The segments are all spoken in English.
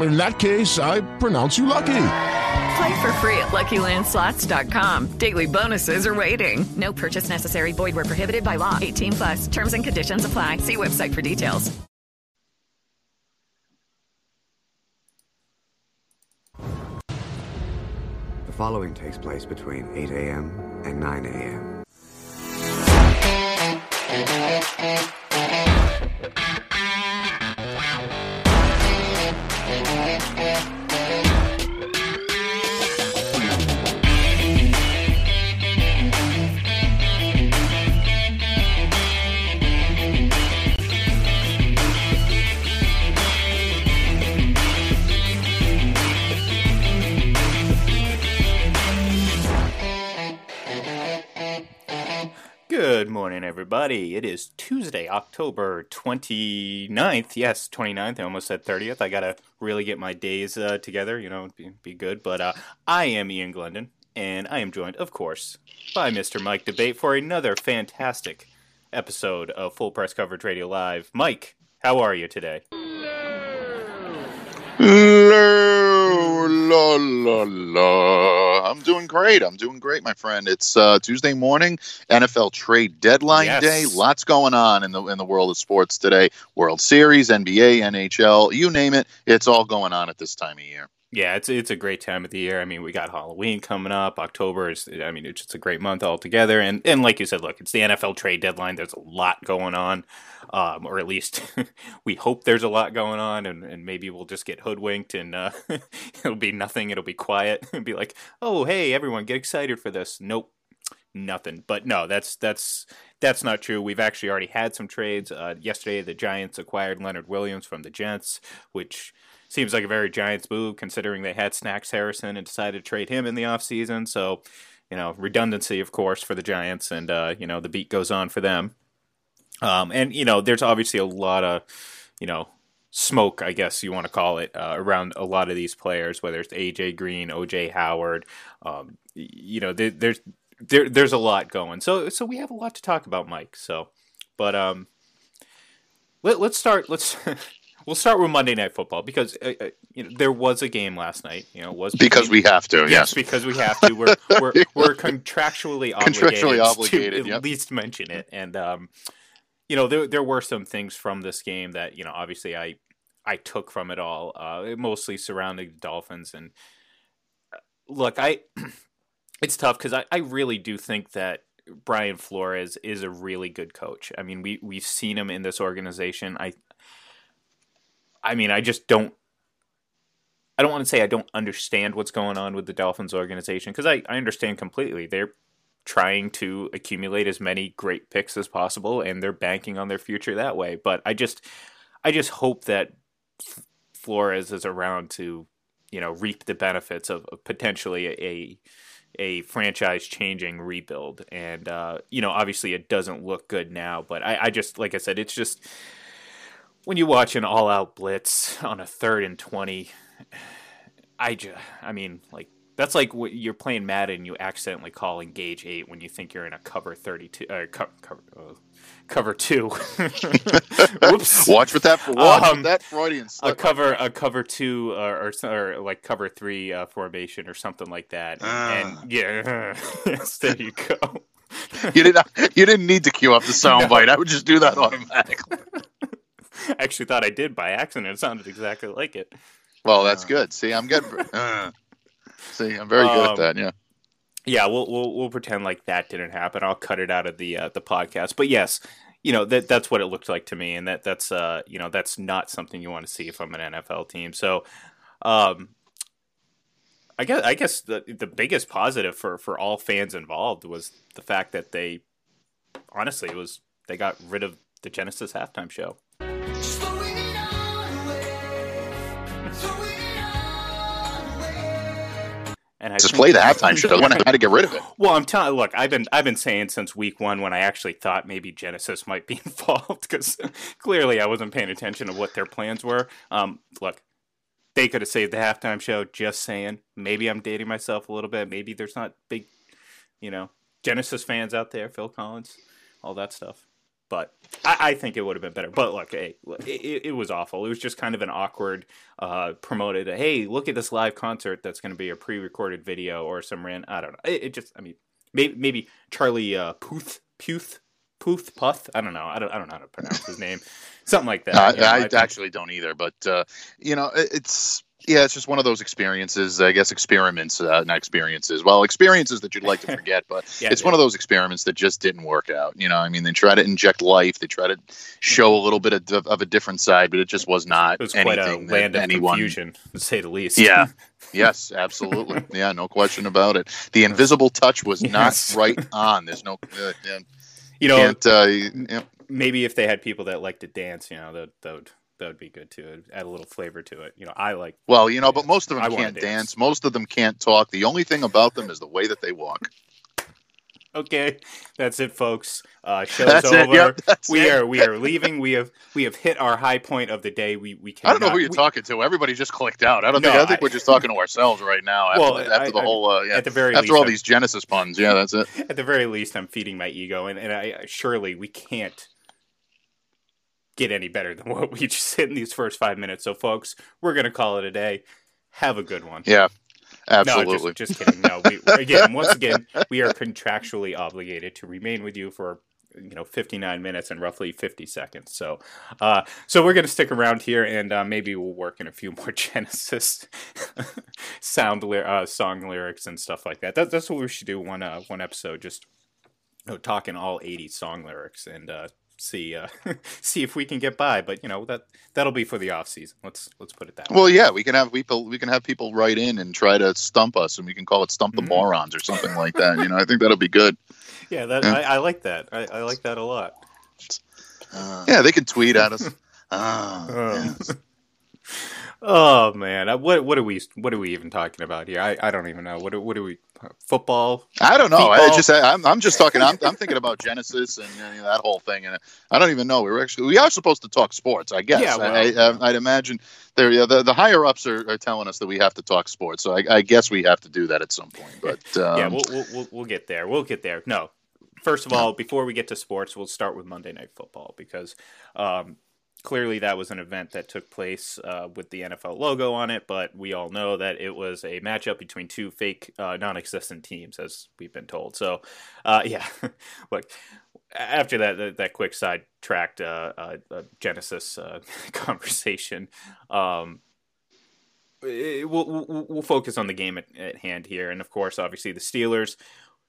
In that case, I pronounce you lucky. Play for free at LuckyLandSlots.com. Daily bonuses are waiting. No purchase necessary. Void where prohibited by law. 18 plus. Terms and conditions apply. See website for details. The following takes place between 8 a.m. and 9 a.m. Good morning, everybody. It is Tuesday, October 29th. Yes, 29th. I almost said 30th. I got to really get my days uh, together, you know, be, be good. But uh, I am Ian Glendon, and I am joined, of course, by Mr. Mike Debate for another fantastic episode of Full Press Coverage Radio Live. Mike, how are you today? La, la, la, la. I'm doing great. I'm doing great, my friend. It's uh, Tuesday morning, NFL trade deadline Yes. day. Lots going on in the in the world of sports today. World Series, NBA, NHL, you name it. It's all going on at this time of year. Yeah, it's it's a great time of the year. I mean, we got Halloween coming up. October is, I mean, it's just a great month altogether. And and like you said, look, it's the NFL trade deadline. There's a lot going on, um, or at least we hope there's a lot going on. And, and maybe we'll just get hoodwinked and uh, it'll be nothing. It'll be quiet and be like, oh, hey, everyone, get excited for this. Nope, nothing. But no, that's that's that's not true. We've actually already had some trades. Uh, yesterday, the Giants acquired Leonard Williams from the Jets, which seems like a very Giants move considering they had Snacks Harrison and decided to trade him in the offseason. So, you know, redundancy, of course, for the Giants, and uh, you know the beat goes on for them. Um, and you know, there's obviously a lot of, you know, smoke, I guess you want to call it, uh, around a lot of these players, whether it's AJ Green, OJ Howard. Um, you know, there, there's there, there's a lot going. So so we have a lot to talk about, Mike. So, but um, let, let's start. Let's we'll start with Monday Night Football because uh, uh, you know there was a game last night. You know, was Because we have to, yes. because we have to. We're we're, we're contractually obligated, Contractually obligated, to at yep. least mention it. And um, you know, there there were some things from this game that you know, obviously, I I took from it all. Uh, mostly surrounding the Dolphins and uh, look, I it's tough because I, I really do think that Brian Flores is a really good coach. I mean, we we've seen him in this organization. I I mean, I just don't I don't want to say I don't understand what's going on with the Dolphins organization because I, I understand completely. They're trying to accumulate as many great picks as possible, and they're banking on their future that way. But I just, I just hope that Flores is around to, you know, reap the benefits of, of potentially a a franchise changing rebuild. And uh, you know, obviously it doesn't look good now, but I, I just like I said, it's just when you watch an all out blitz on a third and twenty, I just, I mean, like that's like you're playing Madden, and you accidentally call engage eight when you think you're in a cover thirty two, uh, cover, cover, uh, cover two. Whoops! Watch with that. Watch um, with that Freudian slip. A cover, a cover two, uh, or, or like cover three uh, formation or something like that. And, and yeah, yes, there you go. you didn't. You didn't need to queue up the soundbite. No. I would just do that automatically. I actually thought I did by accident. It sounded exactly like it. Well, that's good. See, I'm good. Uh, see, I'm very good um, at that. Yeah. Yeah, we'll we'll we'll pretend like that didn't happen. I'll cut it out of the uh, the podcast. But yes, you know that that's what it looked like to me, and that that's uh you know that's not something you want to see from an NFL team. So, um, I guess I guess the the biggest positive for for all fans involved was the fact that they honestly it was they got rid of the Genesis halftime show. And I just play the halftime show I had to get rid of it. Well, I'm telling. Look, I've been I've been saying since week one when I actually thought maybe Genesis might be involved because clearly I wasn't paying attention to what their plans were. Um, look, they could have saved the halftime show. Just saying. Maybe I'm dating myself a little bit. Maybe there's not big, you know, Genesis fans out there. Phil Collins, all that stuff. But I, I think it would have been better. But look, hey, it, it, was awful. It was just kind of an awkward uh, promoted. Hey, look at this live concert that's going to be a pre-recorded video or some random. I don't know. It, it just, I mean, maybe, maybe Charlie uh, Puth Puth Puth Puth. I don't know. I don't. I don't know how to pronounce his name. Something like that. Uh, I, I actually don't either. But uh, you know, it's yeah, it's just one of those experiences, I guess, experiments, uh, not experiences. Well, experiences that you'd like to forget, but yeah, it's one of those experiments that just didn't work out. You know, I mean, they try to inject life, they try to show a little bit of, of a different side, but it just was not it was anything quite a land of anyone, confusion, to say the least. Yeah. yes, absolutely. Yeah, no question about it. The invisible touch was yes. not right on. There's no, uh, you know, uh, maybe if they had people that like to dance, you know, that that would that would be good too. Add a little flavor to it. You know, I like. Well, you know, but most of them I can't dance. dance. Most of them can't talk. The only thing about them is the way that they walk. Okay, that's it, folks. Uh, show's that's over. Yep, we it. are we are leaving. We have we have hit our high point of the day. We we I don't know who you're we, talking to. Everybody just clicked out. I don't no, think. I think I, we're just talking to ourselves right now. After, well, after the whole uh, yeah, at the very after least, all I'm, these Genesis puns. Yeah, that's it. At the very least, I'm feeding my ego, and and I surely we can't get any better than what we just hit in these first five minutes. So, folks, we're going to call it a day. Have a good one. Yeah, absolutely. No, just, just kidding. No, we, again, once again, we are contractually obligated to remain with you for you know 59 minutes and roughly 50 seconds so uh so we're gonna stick around here and uh, maybe we'll work in a few more genesis sound uh, song lyrics and stuff like that. that that's what we should do one uh one episode just you know, talking all 80 song lyrics and uh see uh, see if we can get by. But you know that that'll be for the off season. Let's let's put it that well, way. Well, yeah, we can have people we can have people write in and try to stump us, and we can call it "Stump the mm-hmm. Morons" or something like that. You know, I think that'll be good. Yeah, that yeah. I, I, like that. I, I, like that a lot. Uh, yeah, they can tweet at us. Ah, yes. Oh man, uh, what what are we what are we even talking about here? I, I don't even know. What what are we football? I don't know. I just I'm I'm just talking. I'm, I'm thinking about Genesis and you know, that whole thing, and I don't even know. We are actually we are supposed to talk sports, I guess. Yeah, well, I, would imagine there. Yeah, the, the higher ups are, are, telling us that we have to talk sports, so I, I guess we have to do that at some point. But um, yeah, we'll, we'll, we'll we'll get there. We'll get there. No, first of all, before we get to sports, we'll start with Monday Night Football because um, clearly that was an event that took place uh, with the NFL logo on it, but we all know that it was a matchup between two fake, uh, non-existent teams, as we've been told. So, uh, yeah, look. After that, that, that quick sidetracked uh, uh, uh, Genesis conversation, um, we'll, we'll, we'll focus on the game at, at hand here, and of course, obviously, the Steelers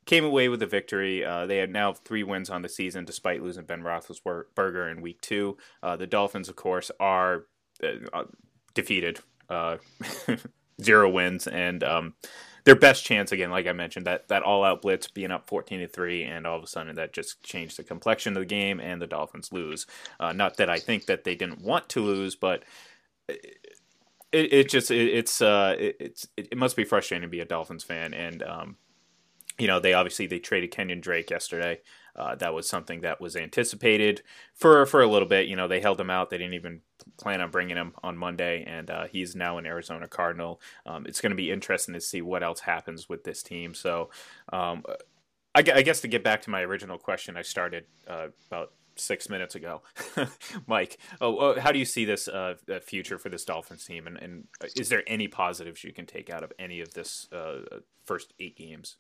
came away with a victory. Uh, they have now three wins on the season, despite losing Ben Roethlisberger in Week Two. Uh, the Dolphins, of course, are uh, uh defeated, uh, zero wins, and um, their best chance again, like I mentioned, that that all out blitz being up fourteen to three, and all of a sudden that just changed the complexion of the game, and the Dolphins lose. Not that I think that they didn't want to lose, but. It, it, it just it, it's uh it, it's it, must be frustrating to be a Dolphins fan and um you know they obviously they traded Kenyan Drake yesterday uh, that was something that was anticipated for for a little bit. You know, they held him out. They didn't even plan on bringing him on Monday, and uh, he's now an Arizona Cardinal. Um, it's going to be interesting to see what else happens with this team. So, um, I, I, guess to get back to my original question, I started uh, about six minutes ago, Mike. Oh, how do you see this uh, future for this Dolphins team, and, and, is there any positives you can take out of any of this first eight games?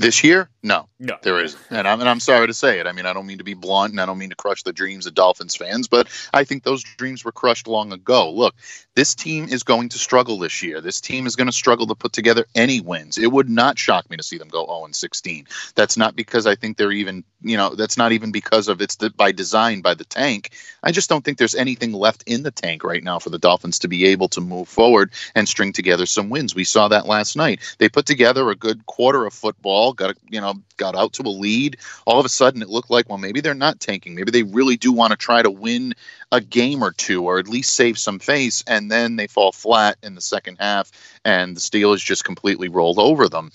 This year, no, no, there isn't, and I'm and I'm sorry to say it. I mean, I don't mean to be blunt, and I don't mean to crush the dreams of Dolphins fans, but I think those dreams were crushed long ago. Look, this team is going to struggle this year. This team is going to struggle to put together any wins. It would not shock me to see them go 0 and 16. That's not because I think they're even, you know, that's not even because of it's the, by design by the tank. I just don't think there's anything left in the tank right now for the Dolphins to be able to move forward and string together some wins. We saw that last night. They put together a good quarter of football, got you know, got out to a lead. All of a sudden, it looked like, well, maybe they're not tanking. Maybe they really do want to try to win a game or two, or at least save some face. And then they fall flat in the second half, and the Steelers just completely rolled over them.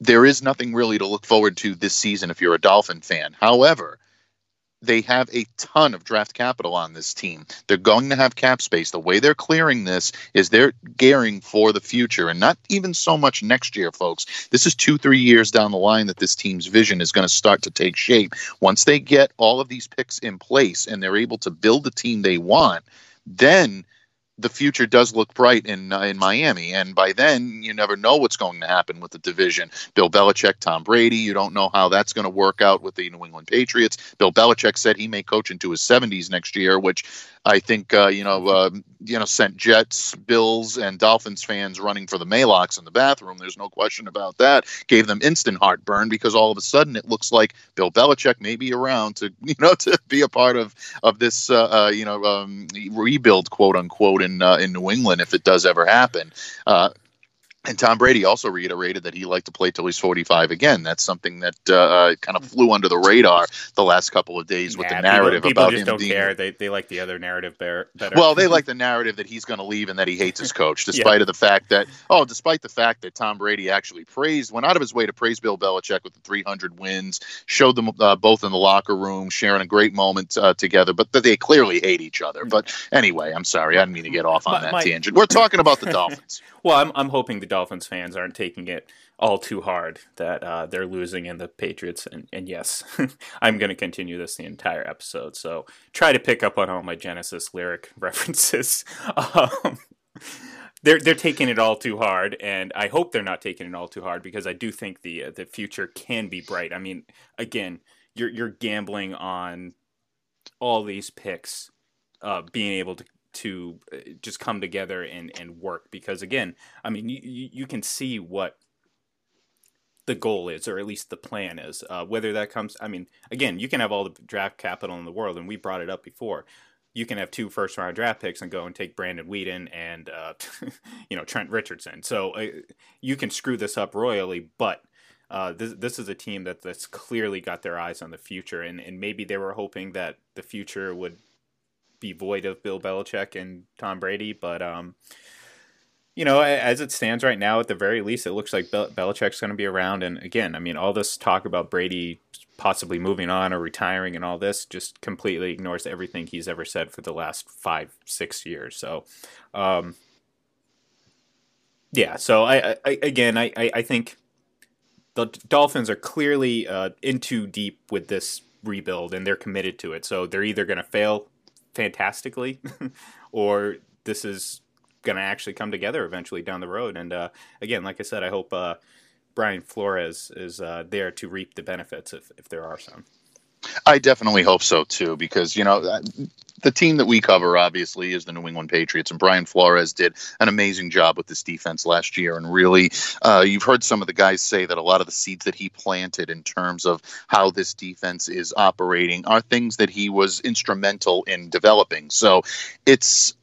There is nothing really to look forward to this season if you're a Dolphin fan. However, they have a ton of draft capital on this team. They're going to have cap space. The way they're clearing this is they're gearing for the future and not even so much next year, folks. This is two, three years down the line that this team's vision is going to start to take shape. Once they get all of these picks in place and they're able to build the team they want, then the future does look bright in uh, in Miami, and by then you never know what's going to happen with the division. Bill Belichick, Tom Brady, you don't know how that's going to work out with the New England Patriots. Bill Belichick said he may coach into his 70s next year, which I think uh, you know uh, you know sent Jets, Bills, and Dolphins fans running for the Maalox in the bathroom. There's no question about that. Gave them instant heartburn because all of a sudden it looks like Bill Belichick may be around to you know to be a part of of this uh, uh you know um, rebuild quote unquote in uh, in New England if it does ever happen. Uh, and Tom Brady also reiterated that he liked to play till he's 45 again. That's something that uh, uh kind of flew under the radar the last couple of days with the narrative people, people about just him don't being, care. They, they like the other narrative better. Well, they like the narrative that he's going to leave and that he hates his coach, despite yeah. of the fact that oh, despite the fact that Tom Brady actually praised, went out of his way to praise Bill Belichick with the 300 wins, showed them uh, both in the locker room, sharing a great moment uh, together, but that they clearly hate each other. But anyway, I'm sorry, I didn't mean to get off on my, that my, tangent. We're talking about the Dolphins. well, I'm I'm hoping the Dolphins fans aren't taking it all too hard that uh, they're losing in the Patriots. And, and yes, I'm going to continue this the entire episode. So try to pick up on all my Genesis lyric references. Um, they're they're taking it all too hard, and I hope they're not taking it all too hard because I do think the uh, the future can be bright. I mean, again, you're you're gambling on all these picks uh, being able to to uh, just come together and, and work because again i mean you, you can see what the goal is or at least the plan is uh, whether that comes i mean again you can have all the draft capital in the world and we brought it up before. You can have two first round draft picks and go and take brandon weeden and uh, you know trent richardson. So uh, you can screw this up royally but uh, this, this is a team that, that's clearly got their eyes on the future, and, and maybe they were hoping that the future would be void of Bill Belichick and Tom Brady, but um, you know, as it stands right now, at the very least, it looks like Bel- Belichick's going to be around. And again, I mean, all this talk about Brady possibly moving on or retiring and all this just completely ignores everything he's ever said for the last five, six years. So, um, yeah. So I, I again, I, I think the Dolphins are clearly uh, in too deep with this rebuild, and they're committed to it. So they're either going to fail fantastically, or this is going to actually come together eventually down the road. And uh, again, like I said, I hope uh, Brian Flores is uh, there to reap the benefits if, if there are some. I definitely hope so too, because you know uh, the team that we cover obviously is the New England Patriots, and Brian Flores did an amazing job with this defense last year. And really, uh, you've heard some of the guys say that a lot of the seeds that he planted in terms of how this defense is operating are things that he was instrumental in developing. So it's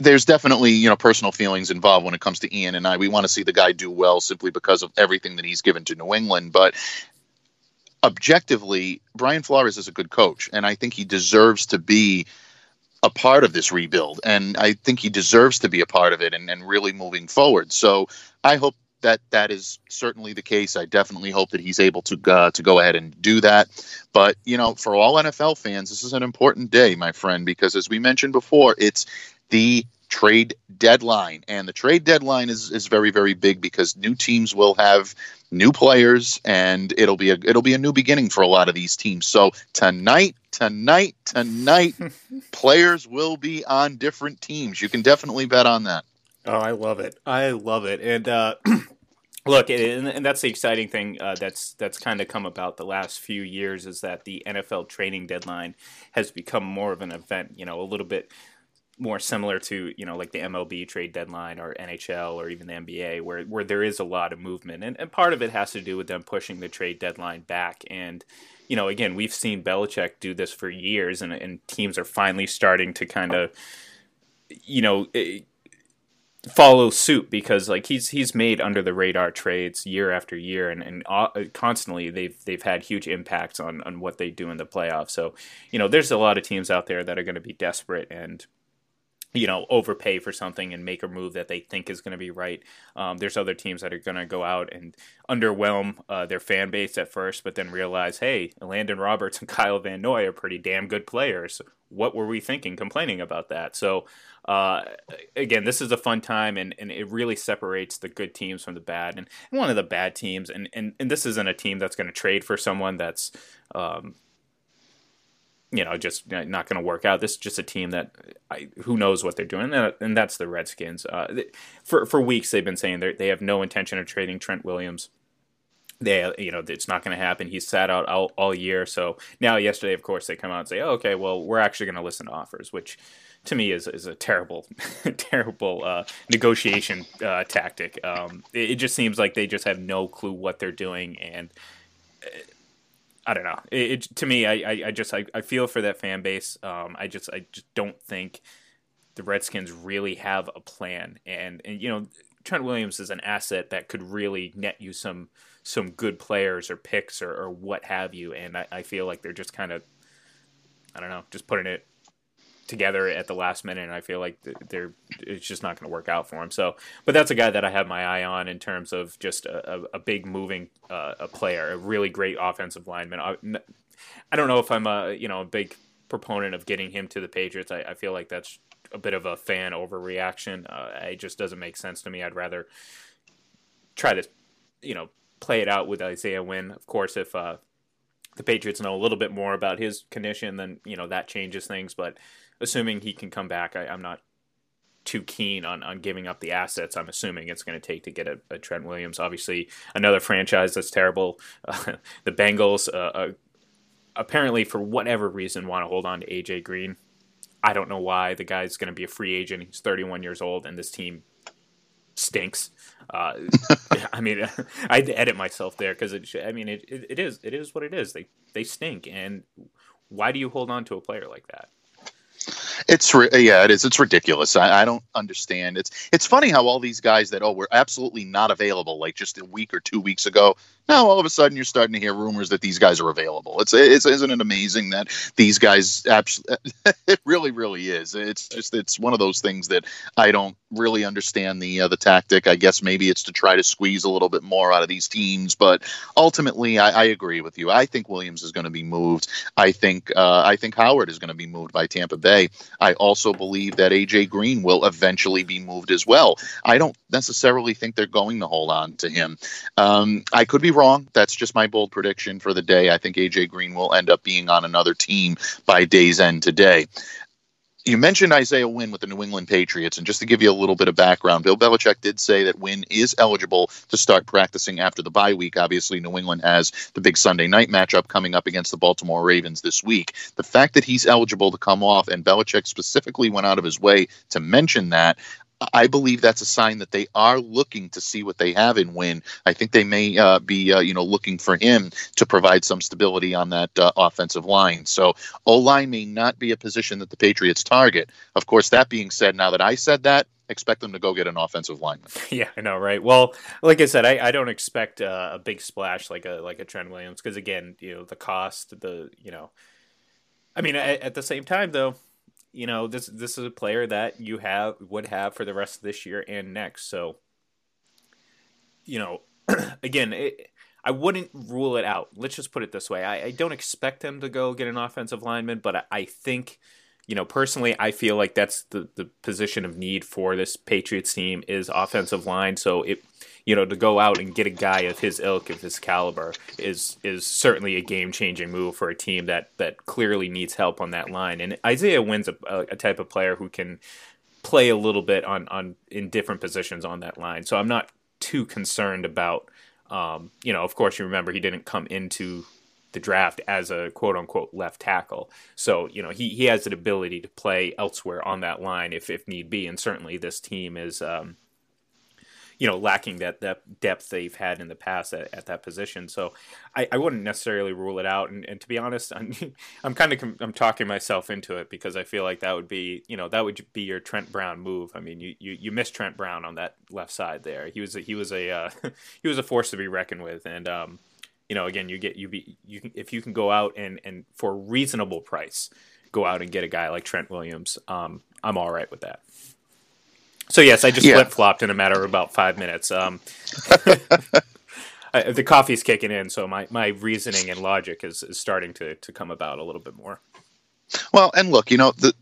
there's definitely you know personal feelings involved when it comes to Ian and I. We want to see the guy do well simply because of everything that he's given to New England, but objectively, Brian Flores is a good coach, and I think he deserves to be a part of this rebuild, and I think he deserves to be a part of it and, and really moving forward. So I hope that that is certainly the case. I definitely hope that he's able to uh, to go ahead and do that. But you know, for all NFL fans, this is an important day, my friend, because as we mentioned before, it's the trade deadline, and the trade deadline is is very very big because new teams will have new players, and it'll be a it'll be a new beginning for a lot of these teams. So tonight tonight, tonight, players will be on different teams. You can definitely bet on that. Oh, I love it. I love it. And uh, look, and, and, that's the exciting thing uh, that's that's kind of come about the last few years is that the NFL training deadline has become more of an event. You know, a little bit more similar to you know like the MLB trade deadline or NHL or even the NBA, where where there is a lot of movement, and and part of it has to do with them pushing the trade deadline back and you know, again, we've seen Belichick do this for years, and, and teams are finally starting to kind of, you know, eh, follow suit because like he's he's made under the radar trades year after year, and and uh, constantly they've they've had huge impacts on on what they do in the playoffs. So, you know, there's a lot of teams out there that are going to be desperate and you know, overpay for something and make a move that they think is going to be right. Um, there's other teams that are going to go out and underwhelm uh, their fan base at first, but then realize, hey, Elandon Roberts and Kyle Van Noy are pretty damn good players. What were we thinking, complaining about that? So, uh, again, this is a fun time, and, and it really separates the good teams from the bad. And, and one of the bad teams, and, and, and this isn't a team that's going to trade for someone that's um, you know, just not going to work out. This is just a team that I, who knows what they're doing, and that's the Redskins. Uh, for for weeks, they've been saying they have no intention of trading Trent Williams. They, you know, it's not going to happen. He's sat out all, all year. So now, yesterday, of course, they come out and say, oh, "Okay, well, we're actually going to listen to offers," which to me is is a terrible, terrible uh, negotiation uh, tactic. Um, it, it, just seems like they just have no clue what they're doing, and I don't know. It, it to me, I, I, I just I, I, feel for that fan base. Um, I just I just don't think the Redskins really have a plan. And and you know, Trent Williams is an asset that could really net you some some good players or picks or, or what have you. And I, I feel like they're just kind of I don't know, just putting it together at the last minute, and I feel like they're it's just not going to work out for him. So, but that's a guy that I have my eye on in terms of just a, a, a big moving uh, a player, a really great offensive lineman. I, I, don't know if I'm a you know a big proponent of getting him to the Patriots. I, I feel like that's a bit of a fan overreaction. Uh, it just doesn't make sense to me. I'd rather try to you know play it out with Isaiah Wynn. Of course, if uh, the Patriots know a little bit more about his condition, then you know that changes things. But assuming he can come back, I, am not too keen on, on giving up the assets. I'm assuming it's going to take to get a, a, Trent Williams. Obviously, another franchise that's terrible. Uh, the Bengals, uh, uh, apparently for whatever reason, want to hold on to AJ Green. I don't know why. The guy's going to be a free agent. He's 31 years old, and this team stinks. Uh, I mean, I had to edit myself there because it. I mean, it, it, it is it is what it is. They they stink, and why do you hold on to a player like that? It's yeah, it is. It's ridiculous. I, I, don't understand. It's it's funny how all these guys that oh we're absolutely not available like just a week or two weeks ago now all of a sudden you're starting to hear rumors that these guys are available. It's, it's isn't it amazing that these guys absolutely it really really is. It's just it's one of those things that I don't really understand the uh, the tactic. I guess maybe it's to try to squeeze a little bit more out of these teams, but ultimately I, I agree with you. I think Williams is going to be moved. I think uh, I think Howard is going to be moved by Tampa Bay. I also believe that AJ Green will eventually be moved as well. I don't necessarily think they're going to hold on to him. Um, I could be wrong. That's just my bold prediction for the day. I think AJ Green will end up being on another team by day's end today you mentioned Isaiah Wynn with the New England Patriots, and just to give you a little bit of background, Bill Belichick did say that Wynn is eligible to start practicing after the bye week. Obviously, New England has the big Sunday night matchup coming up against the Baltimore Ravens this week. The fact that he's eligible to come off, and Belichick specifically went out of his way to mention that, I believe that's a sign that they are looking to see what they have in Wynn. I think they may uh, be, uh, you know, looking for him to provide some stability on that uh, offensive line. So O line may not be a position that the Patriots target. Of course, that being said, now that I said that, expect them to go get an offensive lineman. Yeah, I know, right? Well, like I said, I, I don't expect uh, a big splash like a like a Trent Williams because again, you know, the cost, the you know, I mean, at, at the same time though you know this this is a player that you have would have for the rest of this year and next. So, you know, again, it, I wouldn't rule it out. Let's just put it this way: I, I don't expect them to go get an offensive lineman, but I, I think you know, personally, I feel like that's the, the position of need for this Patriots team is offensive line. So it, you know, to go out and get a guy of his ilk, of his caliber, is is certainly a game changing move for a team that that clearly needs help on that line. And Isaiah Wynn's a, a type of player who can play a little bit on on in different positions on that line. So I'm not too concerned about. Um, you know, of course, you remember he didn't come into the draft as a quote unquote left tackle. So, you know, he, he has an ability to play elsewhere on that line if, if need be. And certainly this team is, um, you know, lacking that, that depth they've had in the past at, at that position. So I, I wouldn't necessarily rule it out. And, and to be honest, I'm, I'm kind of, I'm talking myself into it because I feel like that would be, you know, that would be your Trent Brown move. I mean, you, you, you missed Trent Brown on that left side there. He was a, he was a, uh, he was a force to be reckoned with. And, um, you know, again, you get you be you can if you can go out and and for a reasonable price, go out and get a guy like Trent Williams. Um, I'm all right with that. So yes, I just yeah. flip flopped in a matter of about five minutes. Um, I, the coffee's kicking in, so my, my reasoning and logic is, is starting to, to come about a little bit more. Well, and look, you know the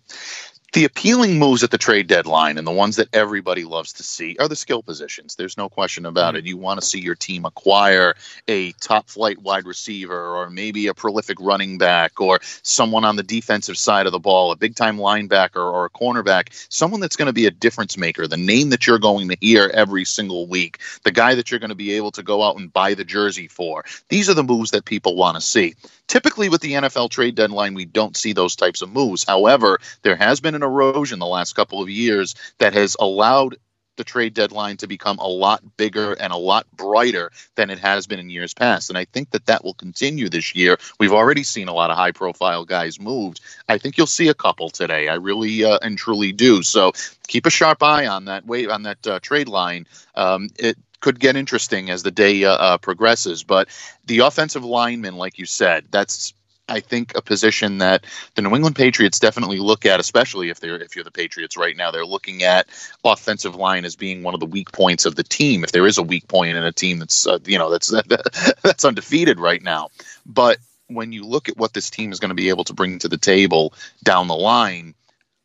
the appealing moves at the trade deadline and the ones that everybody loves to see are the skill positions. There's no question about mm-hmm. it. You want to see your team acquire a top flight wide receiver or maybe a prolific running back or someone on the defensive side of the ball, a big time linebacker or a cornerback, someone that's going to be a difference maker, the name that you're going to hear every single week, the guy that you're going to be able to go out and buy the jersey for. These are the moves that people want to see. Typically, with the NFL trade deadline, we don't see those types of moves. However, there has been an erosion the last couple of years that has allowed the trade deadline to become a lot bigger and a lot brighter than it has been in years past. And I think that that will continue this year. We've already seen a lot of high profile guys moved. I think you'll see a couple today. I really uh, and truly do. So keep a sharp eye on that wave on that uh, trade line. Um, it could get interesting as the day uh, uh, progresses. But the offensive lineman, like you said, that's I think a position that the New England Patriots definitely look at, especially if they're if you're the Patriots right now, they're looking at offensive line as being one of the weak points of the team. If there is a weak point in a team that's uh, you know that's that's undefeated right now, but when you look at what this team is going to be able to bring to the table down the line,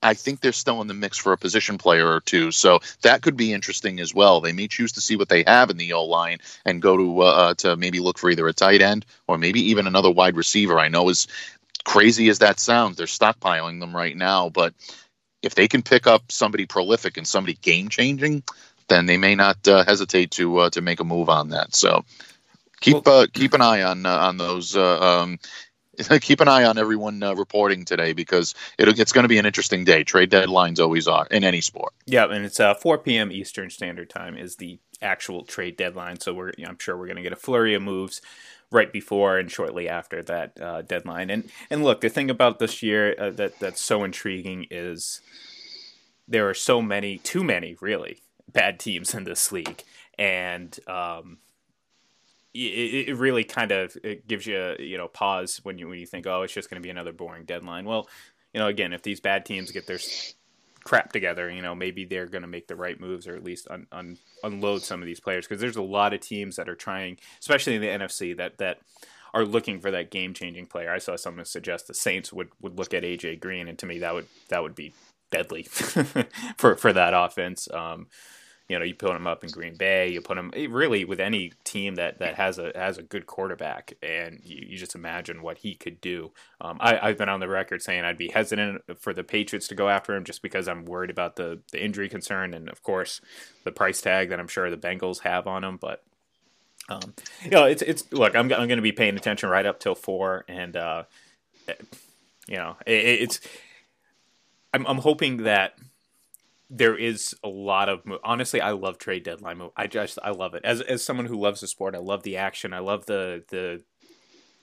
I think they're still in the mix for a position player or two. So that could be interesting as well. They may choose to see what they have in the O line and go to uh, uh, to maybe look for either a tight end or maybe even another wide receiver. I know as crazy as that sounds, they're stockpiling them right now, but if they can pick up somebody prolific and somebody game changing, then they may not uh, hesitate to uh, to make a move on that. So keep uh, keep an eye on uh, on those uh, um, keep an eye on everyone uh, reporting today because it, it's going to be an interesting day. Trade deadlines always are in any sport. Yeah, and it's uh, 4 p.m. Eastern Standard Time is the actual trade deadline. So we're, you know, I'm sure we're going to get a flurry of moves right before and shortly after that uh, deadline. And and look, the thing about this year uh, that that's so intriguing is there are so many, too many, really bad teams in this league, and um, it, it really kind of it gives you a, you know pause when you when you think oh it's just going to be another boring deadline. Well, you know again if these bad teams get their crap together, you know maybe they're going to make the right moves or at least un, un, unload some of these players because there's a lot of teams that are trying, especially in the NFC that that are looking for that game changing player. I saw someone suggest the Saints would, would look at AJ Green, and to me that would that would be deadly for for that offense. Um, you know, you put him up in Green Bay, you put him really with any team that, that has a has a good quarterback, and you, you just imagine what he could do. Um, I, I've been on the record saying I'd be hesitant for the Patriots to go after him just because I'm worried about the, the injury concern and of course the price tag that I'm sure the Bengals have on him. But um, you know, it's it's look, I'm I'm going to be paying attention right up till four, and uh, eh, you know, it, it's I'm I'm hoping that there is a lot of honestly i love trade deadline move i just i love it. As as someone who loves the sport i love the action. I love the the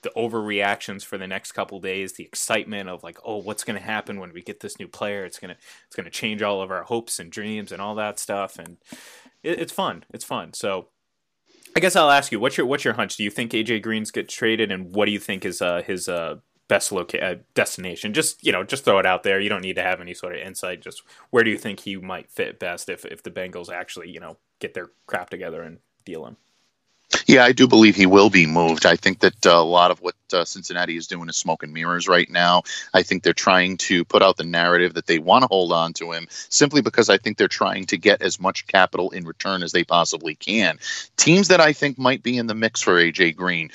the overreactions for the next couple days the excitement of like oh what's going to happen when we get this new player? It's going to it's going to change all of our hopes and dreams and all that stuff and it, it's fun. It's fun. So i guess i'll ask you what's your what's your hunch? Do you think aj green's get traded and what do you think is uh his uh best loca- uh, destination. Just you know, just throw it out there. You don't need to have any sort of insight. Just where do you think he might fit best if if the Bengals actually you know get their crap together and deal him? Yeah, I do believe he will be moved. I think that uh, a lot of what uh, Cincinnati is doing is smoke and mirrors right now. I think they're trying to put out the narrative that they want to hold on to him simply because I think they're trying to get as much capital in return as they possibly can. Teams that I think might be in the mix for AJ Green,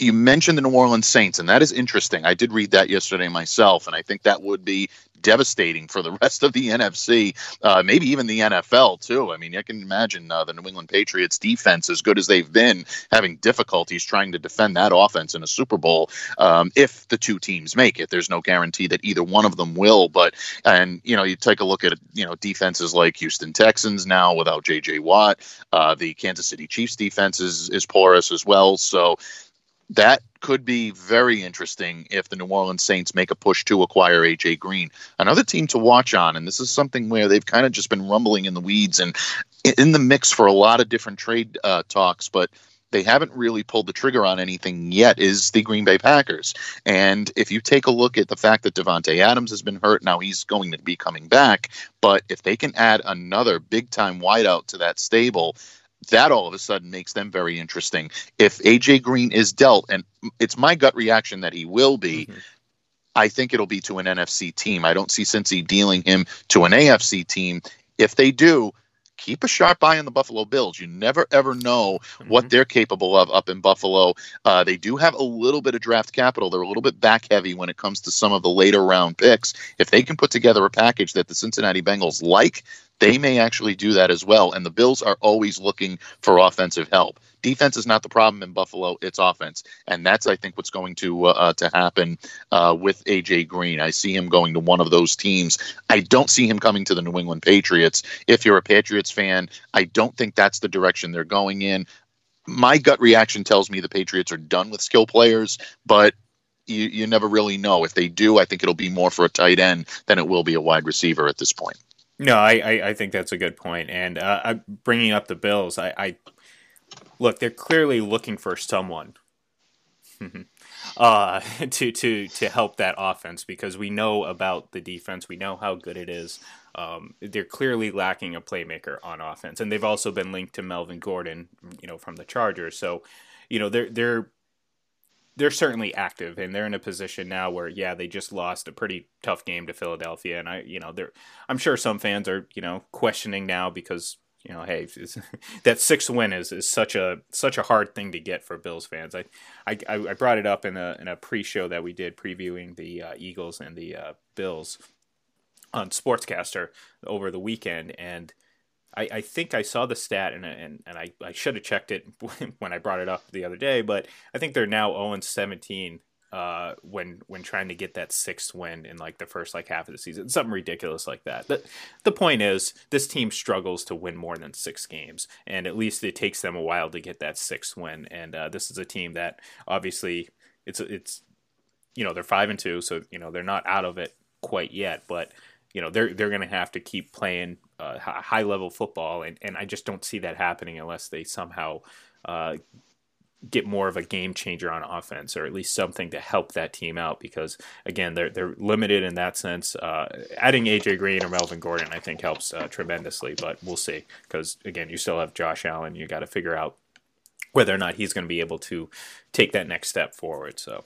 you mentioned the New Orleans Saints, and that is interesting. I did read that yesterday myself, and I think that would be devastating for the rest of the NFC, uh, maybe even the NFL too. I mean, you can imagine uh, the New England Patriots defense, as good as they've been, having difficulties trying to defend that offense in a Super Bowl. Um, if the two teams make it, there's no guarantee that either one of them will. But and you know, you take a look at you know defenses like Houston Texans now without J.J. Watt. Uh, the Kansas City Chiefs defense is is porous as well. So that could be very interesting if the New Orleans Saints make a push to acquire AJ Green. Another team to watch on, and this is something where they've kind of just been rumbling in the weeds and in the mix for a lot of different trade uh, talks, but they haven't really pulled the trigger on anything yet is the Green Bay Packers. And if you take a look at the fact that Davante Adams has been hurt, now he's going to be coming back, but if they can add another big time wideout to that stable, that all of a sudden makes them very interesting. If AJ Green is dealt, and it's my gut reaction that he will be, mm-hmm. I think it'll be to an NFC team. I don't see Cincy dealing him to an AFC team. If they do, keep a sharp eye on the Buffalo Bills. You never ever know mm-hmm. what they're capable of up in Buffalo. Uh, they do have a little bit of draft capital. They're a little bit back heavy when it comes to some of the later round picks. If they can put together a package that the Cincinnati Bengals like, they may actually do that as well. And the Bills are always looking for offensive help. Defense is not the problem in Buffalo; it's offense, and that's I think what's going to uh, uh to happen uh, with AJ Green. I see him going to one of those teams. I don't see him coming to the New England Patriots. If you're a Patriots fan, I don't think that's the direction they're going in. My gut reaction tells me the Patriots are done with skill players, but you, you never really know. If they do, I think it'll be more for a tight end than it will be a wide receiver at this point. No, I, I, I think that's a good point. And uh, bringing up the Bills, I, I look, they're clearly looking for someone uh, to to to help that offense because we know about the defense, we know how good it is. Um, they're clearly lacking a playmaker on offense, and they've also been linked to Melvin Gordon, you know, from the Chargers. So, you know, they're they're they're certainly active and they're in a position now where yeah they just lost a pretty tough game to Philadelphia and I you know they're I'm sure some fans are you know questioning now because you know hey that sixth win is, is such a such a hard thing to get for Bills fans. I I, I brought it up in a in a pre-show that we did previewing the uh, Eagles and the uh, Bills on Sportscaster over the weekend and I, I think I saw the stat and and, and I, I should have checked it when I brought it up the other day, but I think they're now 0 17 uh, when when trying to get that sixth win in like the first like half of the season, something ridiculous like that. The the point is, this team struggles to win more than six games, and at least it takes them a while to get that sixth win. And uh, this is a team that obviously it's it's you know they're five and two, so you know they're not out of it quite yet, but you know they're they're going to have to keep playing uh, high level football, and, and I just don't see that happening unless they somehow uh, get more of a game changer on offense, or at least something to help that team out. Because again, they're they're limited in that sense. Uh, adding AJ Green or Melvin Gordon, I think, helps uh, tremendously, but we'll see. Because again, you still have Josh Allen. You got to figure out whether or not he's going to be able to take that next step forward. So.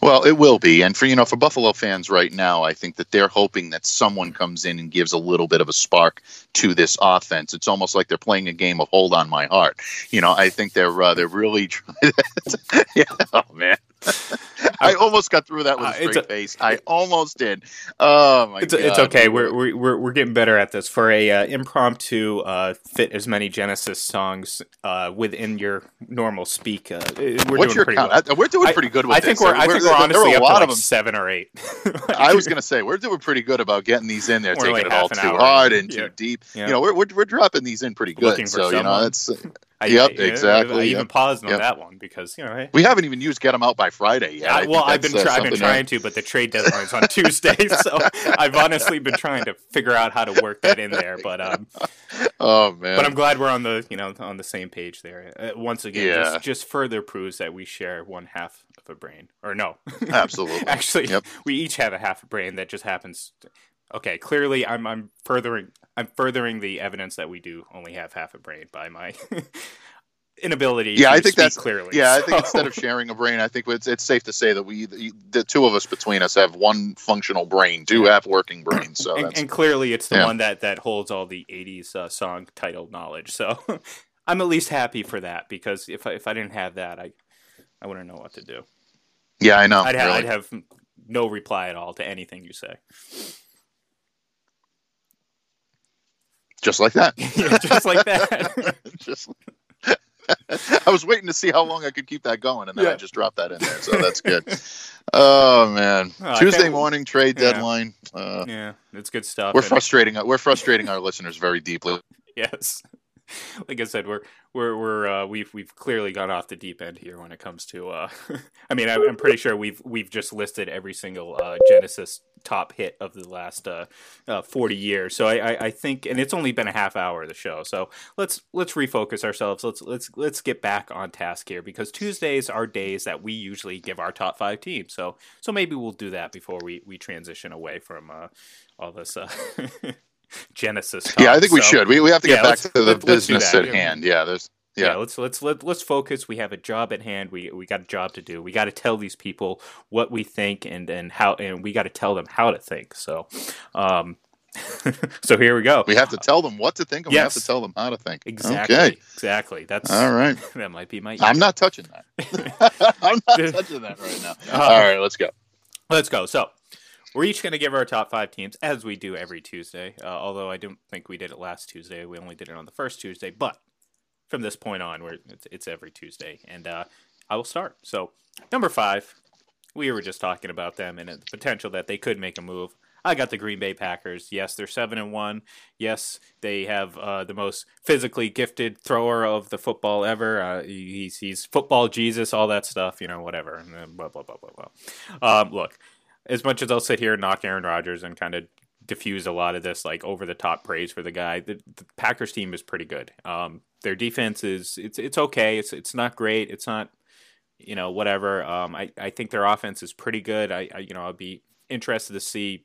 Well, it will be, and for you know, for Buffalo fans right now, I think that they're hoping that someone comes in and gives a little bit of a spark to this offense. It's almost like they're playing a game of hold on my heart. You know, I think they're uh, they're really. yeah, oh man, I almost got through that with a straight uh, a, face. I almost did. Oh my it's, god! It's okay. We're we're we're getting better at this. For a uh, impromptu uh, fit as many Genesis songs uh, within your normal speak, uh, we're What's doing pretty count? well. we're doing pretty good with I this. think we're I think we're honestly up to like seven or eight. like, I was gonna say we're doing pretty good about getting these in there, taking like it all too hard and yeah. too deep. Yeah. You know, we're, we're we're dropping these in pretty good. So you know, that's I, yep, I, exactly. I, even yep. paused on yep. that one because you know hey. we haven't even used "Get Them Out" by Friday yet. Yeah, well, I've been, uh, I've been trying to, but the trade deadline is on Tuesday, so I've honestly been trying to figure out how to work that in there. But um, oh man! But I'm glad we're on the you know on the same page there. Uh, once again, yeah. just, just further proves that we share one half of a brain, or no? Absolutely. Actually, yep. we each have a half a brain that just happens. To, okay, clearly I'm I'm furthering I'm furthering the evidence that we do only have half a brain by my inability yeah, I think that's clearly. Yeah, so. I think instead of sharing a brain, I think it's, it's safe to say that we, the, the, two of us between us, have one functional brain, two half working brains. So and, and, clearly, it's the yeah. one that that holds all the '80s uh, song title knowledge. So I'm at least happy for that because if I, if I didn't have that, I I wouldn't know what to do. Yeah, I know. I'd, ha- really. I'd have no reply at all to anything you say. Just like that. yeah, just like that. just. I was waiting to see how long I could keep that going, and then yeah. I just dropped that in there. So that's good. oh man, oh, Tuesday morning trade yeah. deadline. Uh, yeah, it's good stuff. We're frustrating. We're frustrating our listeners very deeply. Yes, like I said, we're we're we're uh, we've we've clearly gone off the deep end here when it comes to. Uh, I mean, I'm, pretty sure we've we've just listed every single uh, Genesis top hit of the last uh, uh, 40 years. So I, I, I, think, and it's only been a half hour of the show. So let's let's refocus ourselves. Let's let's let's get back on task here because Tuesdays are days that we usually give our top five teams. So so maybe we'll do that before we we transition away from uh, all this. Genesis. Yeah, I think so, we should. We, we have to get back to the let, business at hand. Yeah, there's yeah. yeah. let's let's let, let's focus. We have a job at hand. We we got a job to do. We got to tell these people what we think and and how and we got to tell them how to think. So, um, so here we go. We have to tell them what to think, and yes. we have to tell them how to think. Exactly. Okay. Exactly. That's all right. That might be my. I'm not touching that. I'm not touching that right now. Uh, all right, let's go. Let's go. So. We're each going to give our top five teams, as we do every Tuesday. Uh, although I don't think we did it last Tuesday. We only did it on the first Tuesday. But from this point on, where it's, it's every Tuesday, and uh, I will start. So number five, we were just talking about them and the potential that they could make a move. I got the Green Bay Packers. Yes, they're seven and one. Yes, they have uh, the most physically gifted thrower of the football ever. Uh, he's he's football Jesus, all that stuff. You know, whatever. Blah blah blah blah blah. Um, look, as much as I'll sit here and knock Aaron Rodgers and kind of diffuse a lot of this like over the top praise for the guy, the, the Packers team is pretty good. Um, their defense is it's it's okay. It's it's not great. It's not you know whatever. Um, I I think their offense is pretty good. I, I you know I'll be interested to see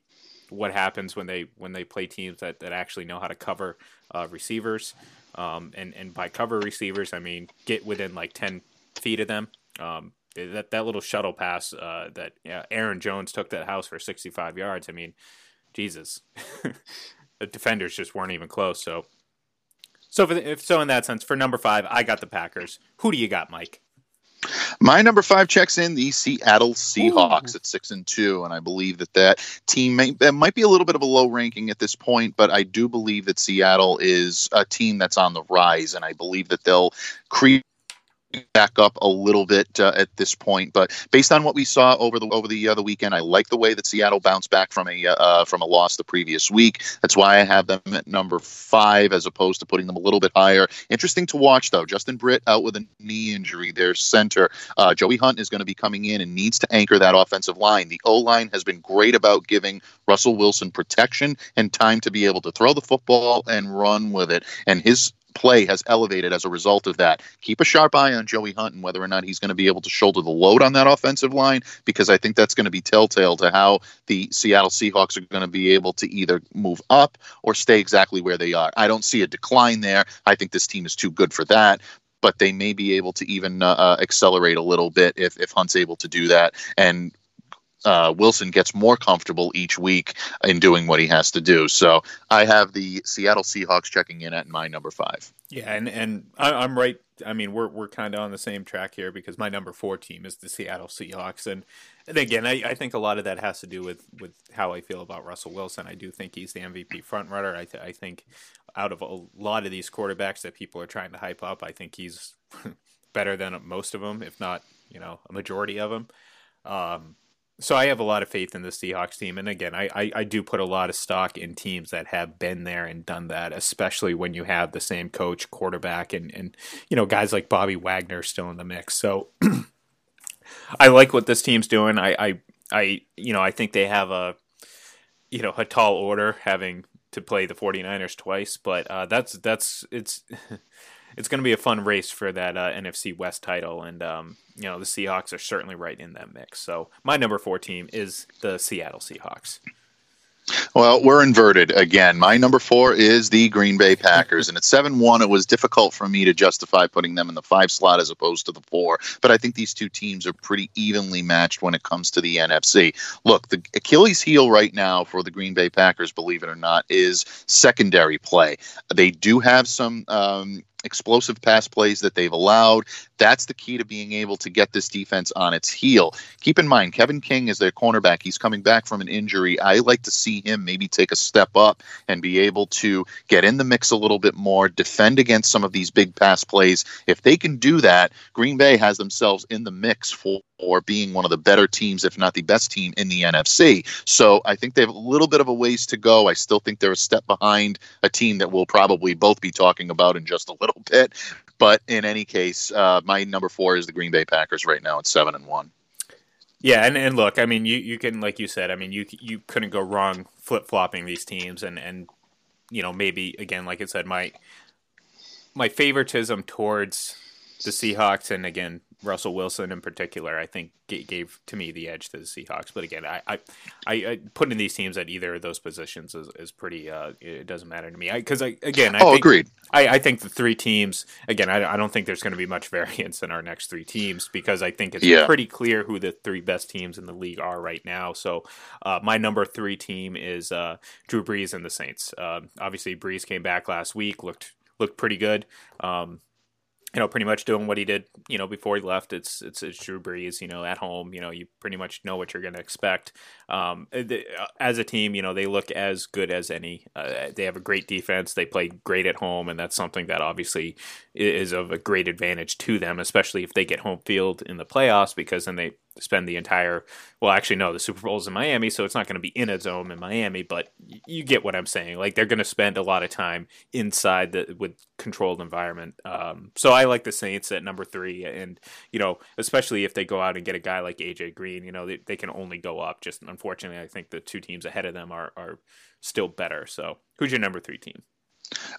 what happens when they when they play teams that, that actually know how to cover uh, receivers. Um, and and by cover receivers, I mean get within like ten feet of them. Um, that that little shuttle pass uh, that yeah, Aaron Jones took that house for 65 yards. I mean, Jesus, the defenders just weren't even close. So, so for the, if so in that sense, for number five, I got the Packers. Who do you got, Mike? My number five checks in the Seattle Seahawks Ooh. at six and two, and I believe that that team may, that might be a little bit of a low ranking at this point, but I do believe that Seattle is a team that's on the rise, and I believe that they'll create back up a little bit uh, at this point. But based on what we saw over the over the other weekend, I like the way that Seattle bounced back from a uh, uh, from a loss the previous week. That's why I have them at number five as opposed to putting them a little bit higher. Interesting to watch though. Justin Britt out with a knee injury. Their center uh, Joey Hunt is going to be coming in and needs to anchor that offensive line. The O line has been great about giving Russell Wilson protection and time to be able to throw the football and run with it. And his play has elevated as a result of that. Keep a sharp eye on Joey Hunt and whether or not he's going to be able to shoulder the load on that offensive line because I think that's going to be telltale to how the Seattle Seahawks are going to be able to either move up or stay exactly where they are. I don't see a decline there. I think this team is too good for that but they may be able to even uh, uh accelerate a little bit if, if Hunt's able to do that. And uh, Wilson gets more comfortable each week in doing what he has to do. So I have the Seattle Seahawks checking in at my number five. Yeah, and and I, am right I mean, we're we're kind of on the same track here because my number four team is the Seattle Seahawks, and, and again, I, I think a lot of that has to do with, with how I feel about Russell Wilson. I do think he's the MVP frontrunner. I th- I think out of a lot of these quarterbacks that people are trying to hype up, I think he's better than most of them, if not you know a majority of them. Um, so I have a lot of faith in the Seahawks team, and again, I, I, I, do put a lot of stock in teams that have been there and done that, especially when you have the same coach, quarterback, and and you know guys like Bobby Wagner still in the mix. So I like what this team's doing. I, I I you know I think they have a you know a tall order having to play the 49ers twice, but uh, that's that's it's it's going to be a fun race for that uh, NFC West title, and um, you know the Seahawks are certainly right in that mix. So my number four team is the Seattle Seahawks. Well, we're inverted again. My number four is the Green Bay Packers, and at seven one, it was difficult for me to justify putting them in the five slot as opposed to the four. But I think these two teams are pretty evenly matched when it comes to the NFC. Look, the Achilles heel right now for the Green Bay Packers, believe it or not, is secondary play. They do have some um, explosive pass plays that they've allowed. That's the key to being able to get this defense on its heel. Keep in mind, Kevin King is their cornerback. He's coming back from an injury. I like to see him maybe take a step up and be able to get in the mix a little bit more, defend against some of these big pass plays. If they can do that, Green Bay has themselves in the mix for or being one of the better teams, if not the best team in the NFC. So I think they have a little bit of a ways to go. I still think they're a step behind a team that we'll probably both be talking about in just a little bit. But in any case, uh, my number four is the Green Bay Packers right now at seven and one. Yeah, and, and look, I mean, you, you can like you said, I mean, you you couldn't go wrong flip flopping these teams, and and you know maybe again, like I said, my my favoritism towards the Seahawks, and again, Russell Wilson in particular, I think gave to me the edge to the Seahawks. But again, I I, I putting these teams at either of those positions is, is pretty. Uh, it doesn't matter to me because I, I, again, I oh, think, agreed. I, I think the three teams again. I, I don't think there's going to be much variance in our next three teams because I think it's yeah. pretty clear who the three best teams in the league are right now. So uh, my number three team is uh, Drew Brees and the Saints. Uh, obviously, Brees came back last week, looked looked pretty good. Um, you know, pretty much doing what he did, you know, before he left. It's it's, it's Drew Brees, you know, at home. You know, you pretty much know what you're going to expect. Um, uh, as a team, you know, they look as good as any. Uh, they have a great defense. They play great at home, and that's something that obviously is of a great advantage to them, especially if they get home field in the playoffs, because then they spend the entire well actually no the super bowl is in miami so it's not going to be in a dome in miami but you get what i'm saying. Like they're going to spend a lot of time inside the with controlled environment. Um, so i like the saints at number three and you know especially if they go out and get a guy like aj green you know they, they can only go up. Just unfortunately i think the two teams ahead of them are, are still better. So who's your number three team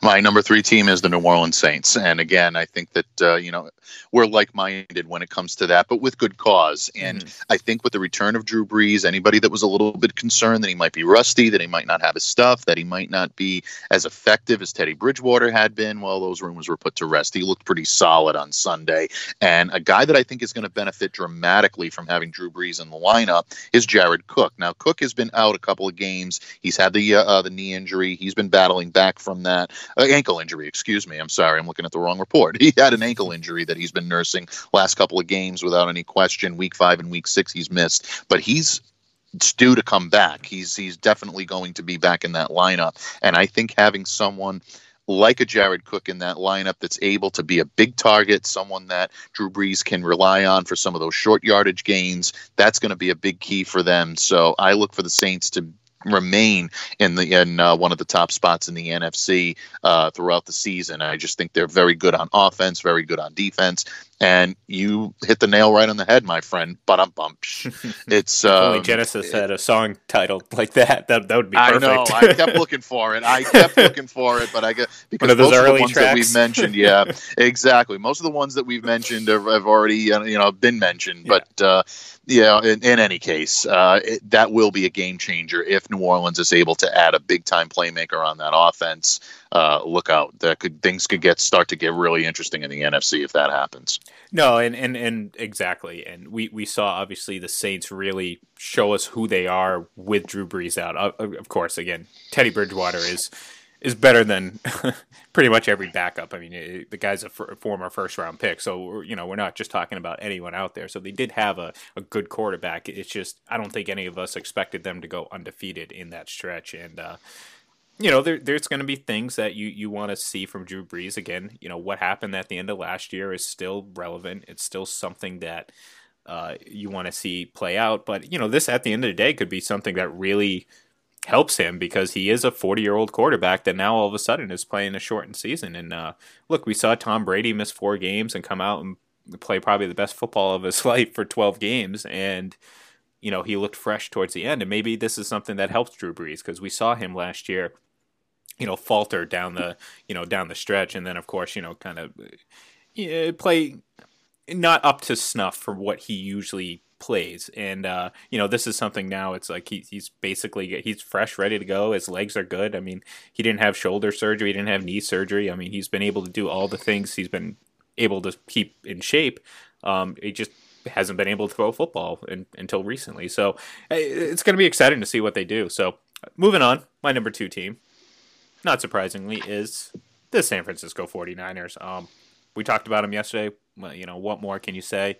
my number three team is the New Orleans Saints, and again, I think that uh, you know we're like-minded when it comes to that, but with good cause. And mm-hmm. I think with the return of Drew Brees, anybody that was a little bit concerned that he might be rusty, that he might not have his stuff, that he might not be as effective as Teddy Bridgewater had been, well, those rumors were put to rest. He looked pretty solid on Sunday, and a guy that I think is going to benefit dramatically from having Drew Brees in the lineup is Jared Cook. Now, Cook has been out a couple of games. He's had the uh, uh, the knee injury. He's been battling back from that uh, ankle injury. Excuse me. I'm sorry. I'm looking at the wrong report. He had an ankle injury that he's been nursing last couple of games without any question. Week five and week six, he's missed, but he's due to come back. He's he's definitely going to be back in that lineup, and I think having someone like a Jared Cook in that lineup that's able to be a big target, someone that Drew Brees can rely on for some of those short yardage gains. That's going to be a big key for them. So I look for the Saints to remain in the in uh, one of the top spots in the NFC uh, throughout the season. I just think they're very good on offense, very good on defense, and you hit the nail right on the head, my friend. But I'm bump. It's um, only Genesis it, had a song titled like that. That that would be perfect. I know. I kept looking for it. I kept looking for it, but I got because One of those most early of the ones tracks. that we've mentioned, yeah, exactly. Most of the ones that we've mentioned have, have already uh, you know been mentioned, Yeah. but. Uh, yeah, in, in any case, uh, it, that will be a game changer if New Orleans is able to add a big time playmaker on that offense. Uh, look out! That could things could get start to get really interesting in the NFC if that happens. No, and, and, and exactly. And we, we saw obviously the Saints really show us who they are with Drew Brees out. Of, of course, again, Teddy Bridgewater is is better than pretty much every backup. I mean, the guy's a f- former first round pick, so you know we're not just talking about anyone out there. So they did have a, a good quarterback. It's just I don't think any of us expected them to go undefeated in that stretch, and uh, you know there, there's going to be things that you you want to see from Drew Brees again. You know what happened at the end of last year is still relevant. It's still something that. Uh, you want to see play out, but you know this at the end of the day could be something that really helps him because he is a 40 year old quarterback that now all of a sudden is playing a shortened season. And uh, look, we saw Tom Brady miss four games and come out and play probably the best football of his life for 12 games. And, you know, he looked fresh towards the end. And maybe this is something that helps Drew Brees because we saw him last year, you know, falter down the, you know, down the stretch. And then, of course, you know, kind of know, play not up to snuff for what he usually plays. And uh, you know, this is something now. It's like he, he's basically he's fresh, ready to go. His legs are good. I mean, he didn't have shoulder surgery, he didn't have knee surgery. I mean, he's been able to do all the things he's been able to keep in shape. Um, he just hasn't been able to throw football in, until recently. So it's going to be exciting to see what they do. So moving on, my number two team, not surprisingly, is the San Francisco 49ers. Um, we talked about them yesterday. You know, what more can you say?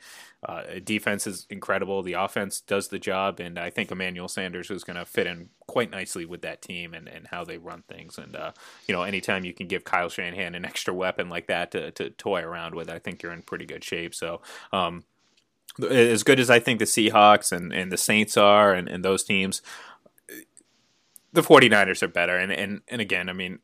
Uh, defense is incredible. The offense does the job, and I think Emmanuel Sanders is going to fit in quite nicely with that team and, and how they run things. And uh, you know, anytime you can give Kyle Shanahan an extra weapon like that to, to toy around with, I think you're in pretty good shape. So. Um, as good as I think the Seahawks and, and the Saints are, and, and those teams, the 49ers are better. And, and, and again, I mean,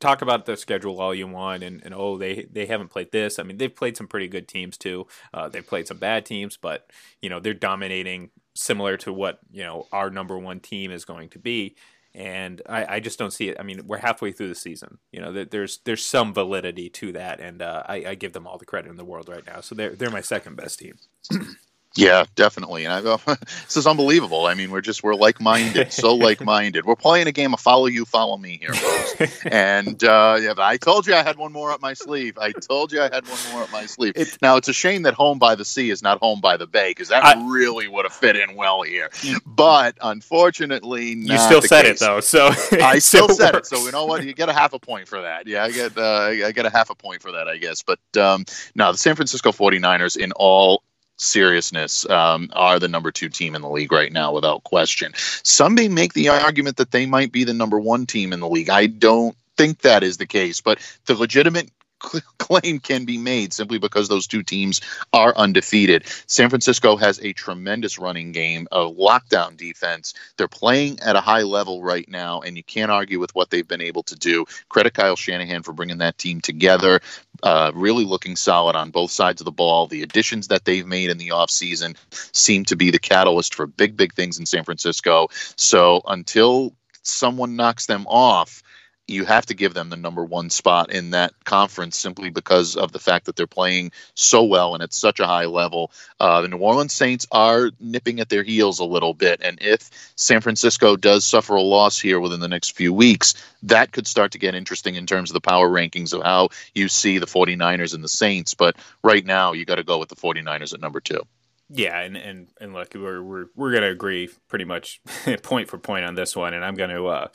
talk about the schedule all you want and, and oh they they haven't played this i mean they've played some pretty good teams too uh, they've played some bad teams but you know they're dominating similar to what you know our number one team is going to be and I, I just don't see it. I mean, we're halfway through the season. You know, there's there's some validity to that, and uh, I, I give them all the credit in the world right now. So they're they're my second best team. Yeah, definitely. And I go, this is unbelievable. I mean, we're just we're like minded, so like minded. We're playing a game of follow you, follow me here, folks. and uh, yeah, I told you I had one more up my sleeve. I told you I had one more up my sleeve. It, now it's a shame that home by the sea is not home by the bay because that I, really would have fit in well here. But unfortunately, you still said case. it though. So I still said works. it. So you know what? You get a half a point for that. Yeah, I get uh, I get a half a point for that, I guess. But um, no, the San Francisco 49ers in all seriousness um, are the number two team in the league right now without question. Some may make the argument that they might be the number one team in the league. I don't think that is the case but the legitimate claim can be made simply because those two teams are undefeated. San Francisco has a tremendous running game, a lockdown defense. They're playing at a high level right now, and you can't argue with what they've been able to do. Credit Kyle Shanahan for bringing that team together, uh, really looking solid on both sides of the ball. The additions that they've made in the offseason seem to be the catalyst for big, big things in San Francisco. So until someone knocks them off, you have to give them the number one spot in that conference simply because of the fact that they're playing so well and at such a high level. Uh, the New Orleans Saints are nipping at their heels a little bit. And if San Francisco does suffer a loss here within the next few weeks, that could start to get interesting in terms of the power rankings of how you see the 49ers and the Saints. But right now, you got to go with the 49ers at number two. Yeah, and, and, and look, we're we're we're gonna agree pretty much point for point on this one, and I'm gonna uh,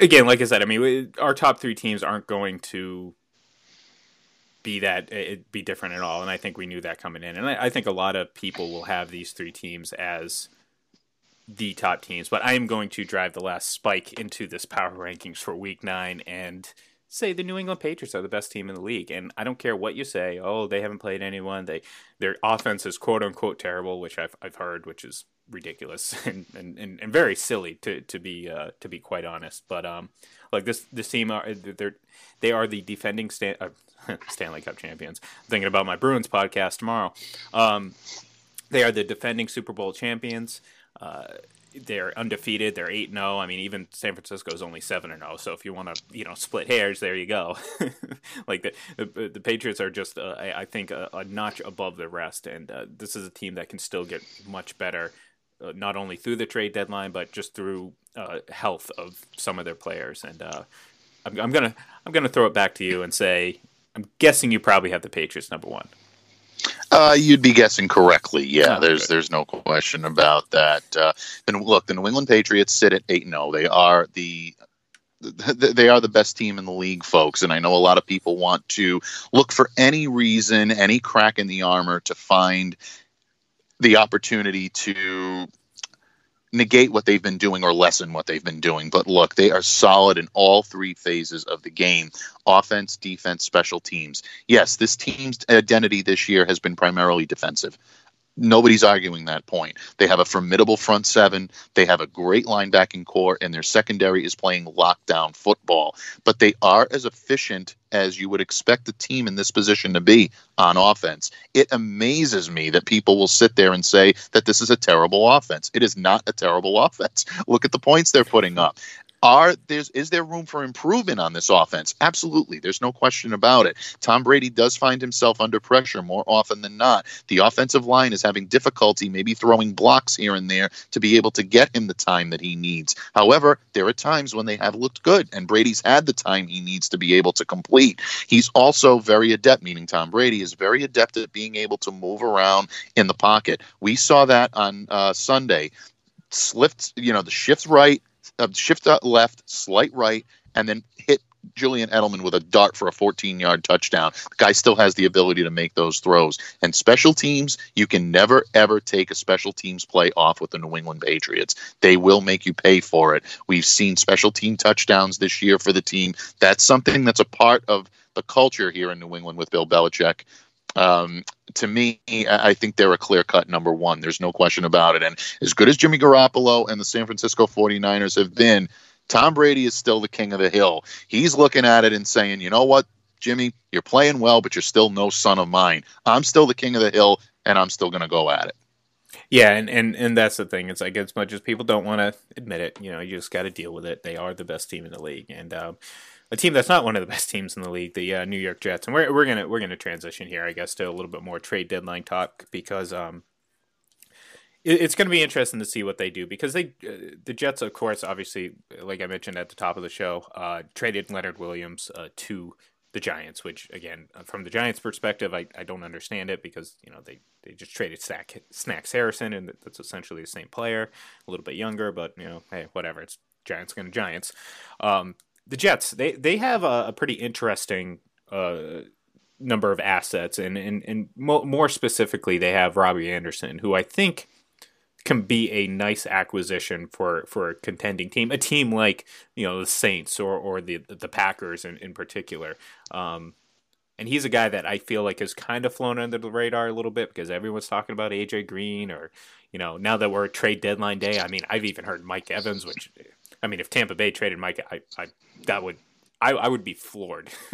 again, like I said, I mean, we, our top three teams aren't going to be that eh, it be different at all, and I think we knew that coming in, and I, I think a lot of people will have these three teams as the top teams, but I am going to drive the last spike into this power rankings for Week Nine and say the New England Patriots are the best team in the league, and I don't care what you say. Oh, they haven't played anyone. They their offense is quote unquote terrible, which I've I've heard, which is ridiculous and, and, and, and very silly to to be uh, to be quite honest. But um, like this this team are they're they are the defending Stan, uh, Stanley Cup champions. I'm thinking about my Bruins podcast tomorrow. Um, they are the defending Super Bowl champions. Uh, they're undefeated. They're eight zero. Oh. I mean, even San Francisco is only seven zero. So if you want to, you know, split hairs, there you go. like the, the, the Patriots are just, uh, I, I, think, a, a, notch above the rest, and uh, this is a team that can still get much better uh, not only through the trade deadline but just through uh, health of some of their players. And uh, I'm, I'm, gonna I'm gonna throw it back to you and say I'm guessing you probably have the Patriots number one. Uh, you'd be guessing correctly. Yeah, oh, there's good. there's no question about that. Uh, and look, the New England Patriots sit at eight. No, they are the they are the best team in the league, folks. And I know a lot of people want to look for any reason, any crack in the armor to find the opportunity to negate what they've been doing or lessen what they've been doing. But look, they are solid in all three phases of the game offense, defense, special teams. Yes, this team's identity this year has been primarily defensive. Nobody's arguing that point. They have a formidable front seven. They have a great linebacking core, and their secondary is playing lockdown football. But they are as efficient as you would expect a team in this position to be on offense. It amazes me that people will sit there and say that this is a terrible offense. It is not a terrible offense. Look at the points they're putting up. Are there's is there room for improvement on this offense? Absolutely. There's no question about it. Tom Brady does find himself under pressure more often than not. The offensive line is having difficulty maybe throwing blocks here and there to be able to get him the time that he needs. However, there are times when they have looked good and Brady's had the time he needs to be able to complete. He's also very adept, meaning Tom Brady is very adept at being able to move around in the pocket. We saw that on uh, Sunday. Slipped, you know, the shift right, uh, shift left, slight right, and then hit Julian Edelman with a dart for a 14 yard touchdown. The guy still has the ability to make those throws. And special teams, you can never, ever take a special teams play off with the New England Patriots. They will make you pay for it. We've seen special team touchdowns this year for the team. That's something that's a part of the culture here in New England with Bill Belichick. Um, to me, I think they're a clear cut number one. There's no question about it. And as good as Jimmy Garoppolo and the San Francisco 49ers have been, Tom Brady is still the king of the hill. He's looking at it and saying, you know what, Jimmy, you're playing well, but you're still no son of mine. I'm still the king of the hill, and I'm still going to go at it. Yeah, and, and, and that's the thing. It's like as much as people don't want to admit it, you know, you just got to deal with it. They are the best team in the league, and um, a team that's not one of the best teams in the league, the uh, New York Jets. And we're we're gonna we're gonna transition here, I guess, to a little bit more trade deadline talk because um, it, it's to be interesting to see what they do because they uh, the Jets, of course, obviously, like I mentioned at the top of the show, uh, traded Leonard Williams uh, to the Giants, which again, uh, from the Giants' perspective, I, I don't understand it because you know they, they just traded Snack, Snacks Harrison, and that's essentially the same player, a little bit younger, but you know, hey, whatever. It's Giants going to Giants. Um, the Jets they they have a, a pretty interesting uh, number of assets, and and and mo- more specifically, they have Robbie Anderson, who I think can be a nice acquisition for for a contending team, a team like you know the Saints or or the the Packers in in particular. Um, and he's a guy that I feel like has kind of flown under the radar a little bit because everyone's talking about AJ Green or you know now that we're trade deadline day. I mean, I've even heard Mike Evans, which I mean, if Tampa Bay traded Mike, I, I that would I, I would be floored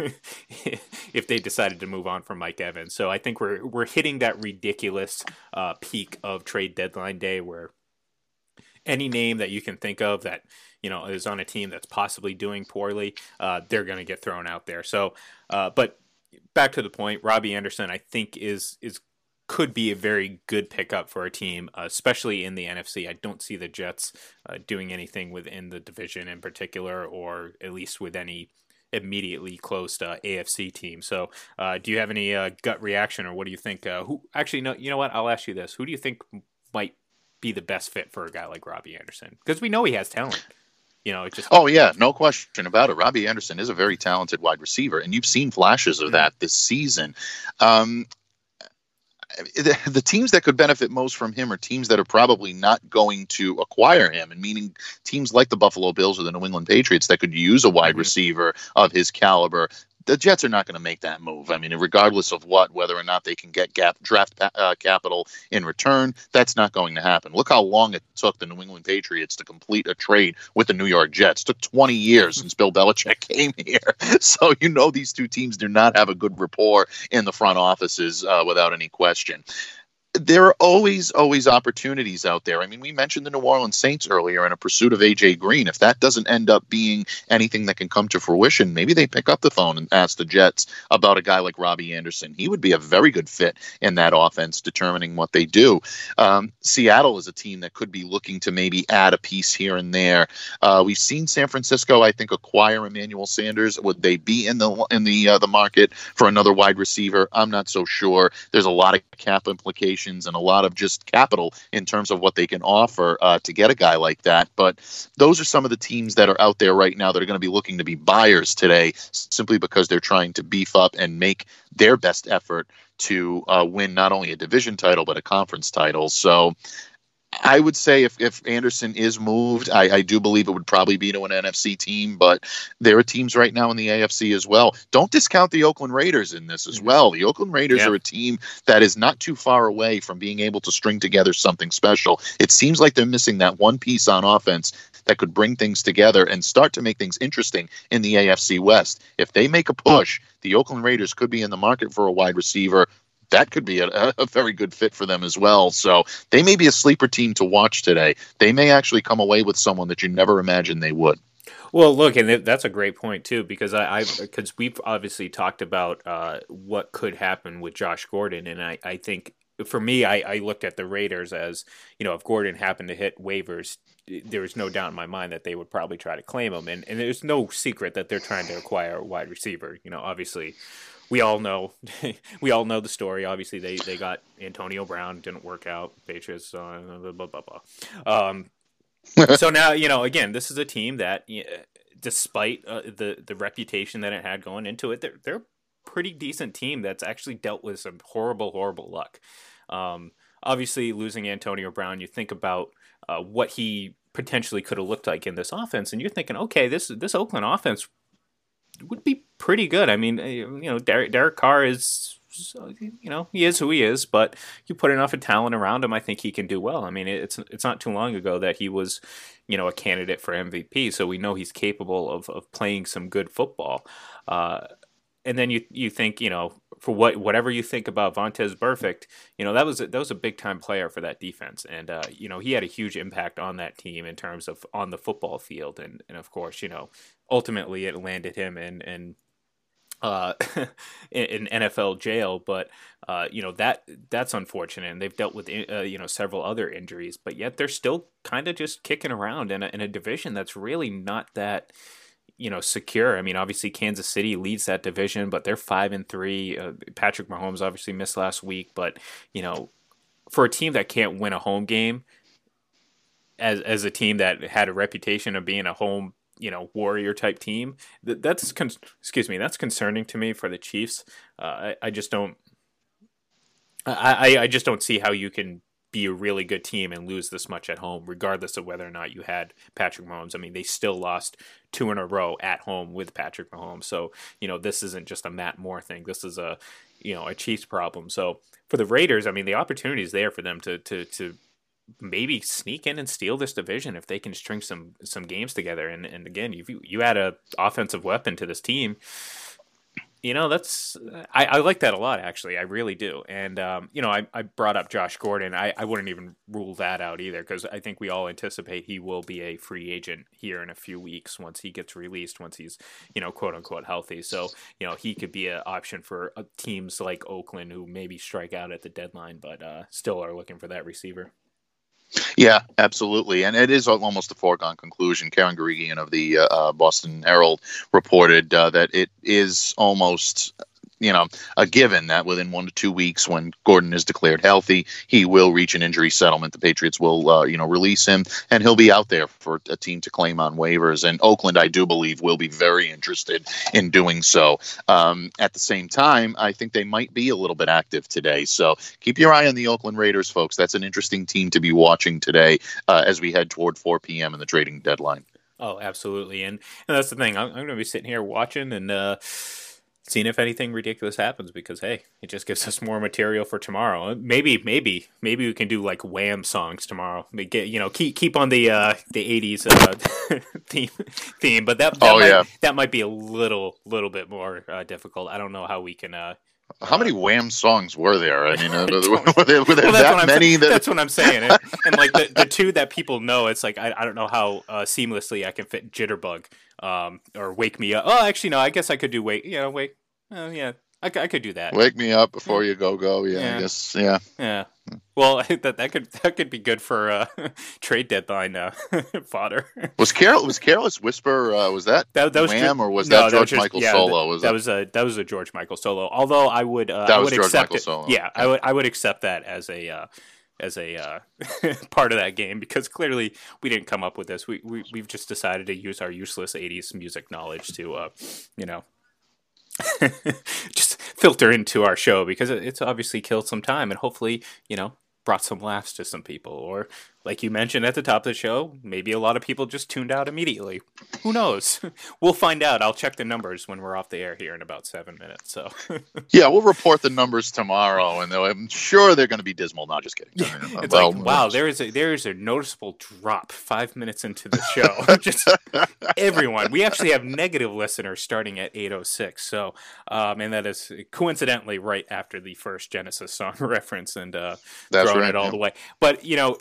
if they decided to move on from Mike Evans. So I think we're we're hitting that ridiculous uh, peak of trade deadline day where any name that you can think of that you know is on a team that's possibly doing poorly, uh, they're going to get thrown out there. So, uh, but back to the point, Robbie Anderson, I think is is could be a very good pickup for a team, uh, especially in the NFC. I don't see the Jets uh, doing anything within the division in particular, or at least with any immediately close to AFC team. So, uh, do you have any uh, gut reaction, or what do you think? Uh, who actually? No, you know what? I'll ask you this: Who do you think might be the best fit for a guy like Robbie Anderson? Because we know he has talent. You know, it just oh yeah, no question about it. Robbie Anderson is a very talented wide receiver, and you've seen flashes of mm-hmm. that this season. Um, the, the, teams that could benefit most from him are teams that are probably not going to acquire him, and meaning teams like the Buffalo Bills or the New England Patriots that could use a wide mm-hmm. receiver of his caliber the Jets are not going to make that move. I mean, regardless of what, whether or not they can get gap, draft uh, capital in return, that's not going to happen. Look how long it took the New England Patriots to complete a trade with the New York Jets. It took 20 years since Bill Belichick came here. So you know these two teams do not have a good rapport in the front offices uh, without any question. There are always always opportunities out there. I mean, we mentioned the New Orleans Saints earlier in a pursuit of AJ Green. If that doesn't end up being anything that can come to fruition, maybe they pick up the phone and ask the Jets about a guy like Robbie Anderson. He would be a very good fit in that offense, determining what they do. Um, Seattle is a team that could be looking to maybe add a piece here and there. Uh, we've seen San Francisco, I think, acquire Emmanuel Sanders. Would they be in the in the uh, the market for another wide receiver? I'm not so sure. There's a lot of cap implications and a lot of just capital in terms of what they can offer uh, to get a guy like that. But those are some of the teams that are out there right now that are going to be looking to be buyers today simply because they're trying to beef up and make their best effort to uh, win not only a division title but a conference title. So I would say if, if Anderson is moved, I, I, do believe it would probably be to an NFC team, but there are teams right now in the AFC as well. Don't discount the Oakland Raiders in this as mm-hmm. well. The Oakland Raiders yeah. are a team that is not too far away from being able to string together something special. It seems like they're missing that one piece on offense that could bring things together and start to make things interesting in the AFC West. If they make a push, the Oakland Raiders could be in the market for a wide receiver that could be a, a, very good fit for them as well. So they may be a sleeper team to watch today. They may actually come away with someone that you never imagined they would. Well, look, and that's a great point too, because I, because we've obviously talked about uh, what could happen with Josh Gordon, and I, I think for me, I, I looked at the Raiders as you know, if Gordon happened to hit waivers, there was no doubt in my mind that they would probably try to claim him, and and there's no secret that they're trying to acquire a wide receiver. You know, obviously, we all know we all know the story. Obviously, they they got Antonio Brown didn't work out. Patriots, uh, blah blah blah. Um, so now you know again, this is a team that, despite uh, the the reputation that it had going into it, they're they're a pretty decent team that's actually dealt with some horrible horrible luck. Um, obviously, losing Antonio Brown, you think about uh, what he potentially could have looked like in this offense, and you're thinking, okay, this this Oakland offense would be pretty good. I mean, eh, you know, Derek, Derek Carr is, you know, he is who he is, but you put enough of talent around him, I think he can do well. I mean, it's it's not too long ago that he was, you know, a candidate for MVP, so we know he's capable of of playing some good football. Uh, and then you you think, you know, for what whatever you think about Vontaze Burfict, you know that was a, that was a big time player for that defense, and uh, you know he had a huge impact on that team in terms of on the football field, and and of course you know ultimately it landed him in in uh, in NFL jail, but uh, you know that that's unfortunate. And they've dealt with uh, you know several other injuries, but yet they're still kind of just kicking around in a, in a division that's really not that you know secure. I mean, obviously Kansas City leads that division, but they're five and three. Uh, Patrick Mahomes obviously missed last week, but you know, for a team that can't win a home game, as as a team that had a reputation of being a home you know warrior type team, that, that's con- excuse me, that's concerning to me for the Chiefs. Uh, I, I just don't. I, I just don't see how you can be a really good team and lose this much at home, regardless of whether or not you had Patrick Mahomes. I mean, they still lost two in a row at home with Patrick Mahomes. So, you know, this isn't just a Matt Moore thing. This is a, you know, a Chiefs problem. So for the Raiders, I mean, the opportunity is there for them to, to, to, maybe sneak in and steal this division if they can string some some games together and and again you you add a offensive weapon to this team you know, that's I, I, like that a lot. Actually, I really do. And um, you know, I, I brought up Josh Gordon. I, I wouldn't even rule that out either because I think we all anticipate he will be a free agent here in a few weeks once he gets released, once he's you know quote unquote healthy. So you know, he could be an option for uh, teams like Oakland who maybe strike out at the deadline, but uh, still are looking for that receiver. Yeah, absolutely, and it is almost a foregone conclusion. Karen Guregian of the uh, uh, Boston Herald reported uh, that it is almost you know a given that within one to two weeks, when Gordon is declared healthy, he will reach an injury settlement. The Patriots will uh, you know release him, and he'll be out there for a team to claim on waivers. And Oakland, I do believe, will be very interested in doing so. Um, at the same time, I think they might be a little bit active today. So keep your eye on the Oakland Raiders, folks. That's an interesting team to be watching today uh, as we head toward 4 p.m. in the trading deadline. Oh, absolutely, and and that's the thing. I'm, I'm going to be sitting here watching and. Uh, seeing if anything ridiculous happens because hey, it just gives us more material for tomorrow. Maybe, maybe, maybe we can do like Wham songs tomorrow. Get you know keep keep on the uh, the eighties uh, theme theme, but that, that oh might, yeah that might be a little little bit more uh, difficult. I don't know how we can. Uh, How many Wham songs were there? I mean, uh, were there, were there Well, that many? that That's what I'm saying. And, and like the, the two that people know, it's like I, I don't know how uh, seamlessly I can fit Jitterbug um, or Wake Me Up. Oh, actually, no. I guess I could do Wake. You know, Wake. Uh, yeah, I, I could do that. Wake me up before you go go. Yeah, Yeah. I guess. Yeah. Yeah. Well, that that could that could be good for uh, trade deadline uh, fodder. Was Carol was Careless Whisper? Uh, was that That, that was Wham or was no, that George just- Michael yeah, solo? That, Was that that, was a that was a George Michael solo. Although I would uh, That I was would George accept Michael it. solo. Yeah, I would I would accept that as a uh, as a uh, part of that game because clearly we didn't come up with this. We, we we've just decided to use our useless '80s music knowledge to uh, you know. just filter into our show because it's obviously killed some time and hopefully you know brought some laughs to some people or like you mentioned at the top of the show maybe a lot of people just tuned out immediately. Who knows? We'll find out. I'll check the numbers when we're off the air here in about seven minutes so. Yeah, we'll report the numbers tomorrow, and I'm sure they're going to be dismal. Not just kidding. it's Well, like wow there is a there is a noticeable drop five minutes into the show. Just everyone. We actually have negative listeners starting at 806 so um and that is coincidentally right after the first genesis song reference and uh That's throwing right, it all yeah. the way. But you know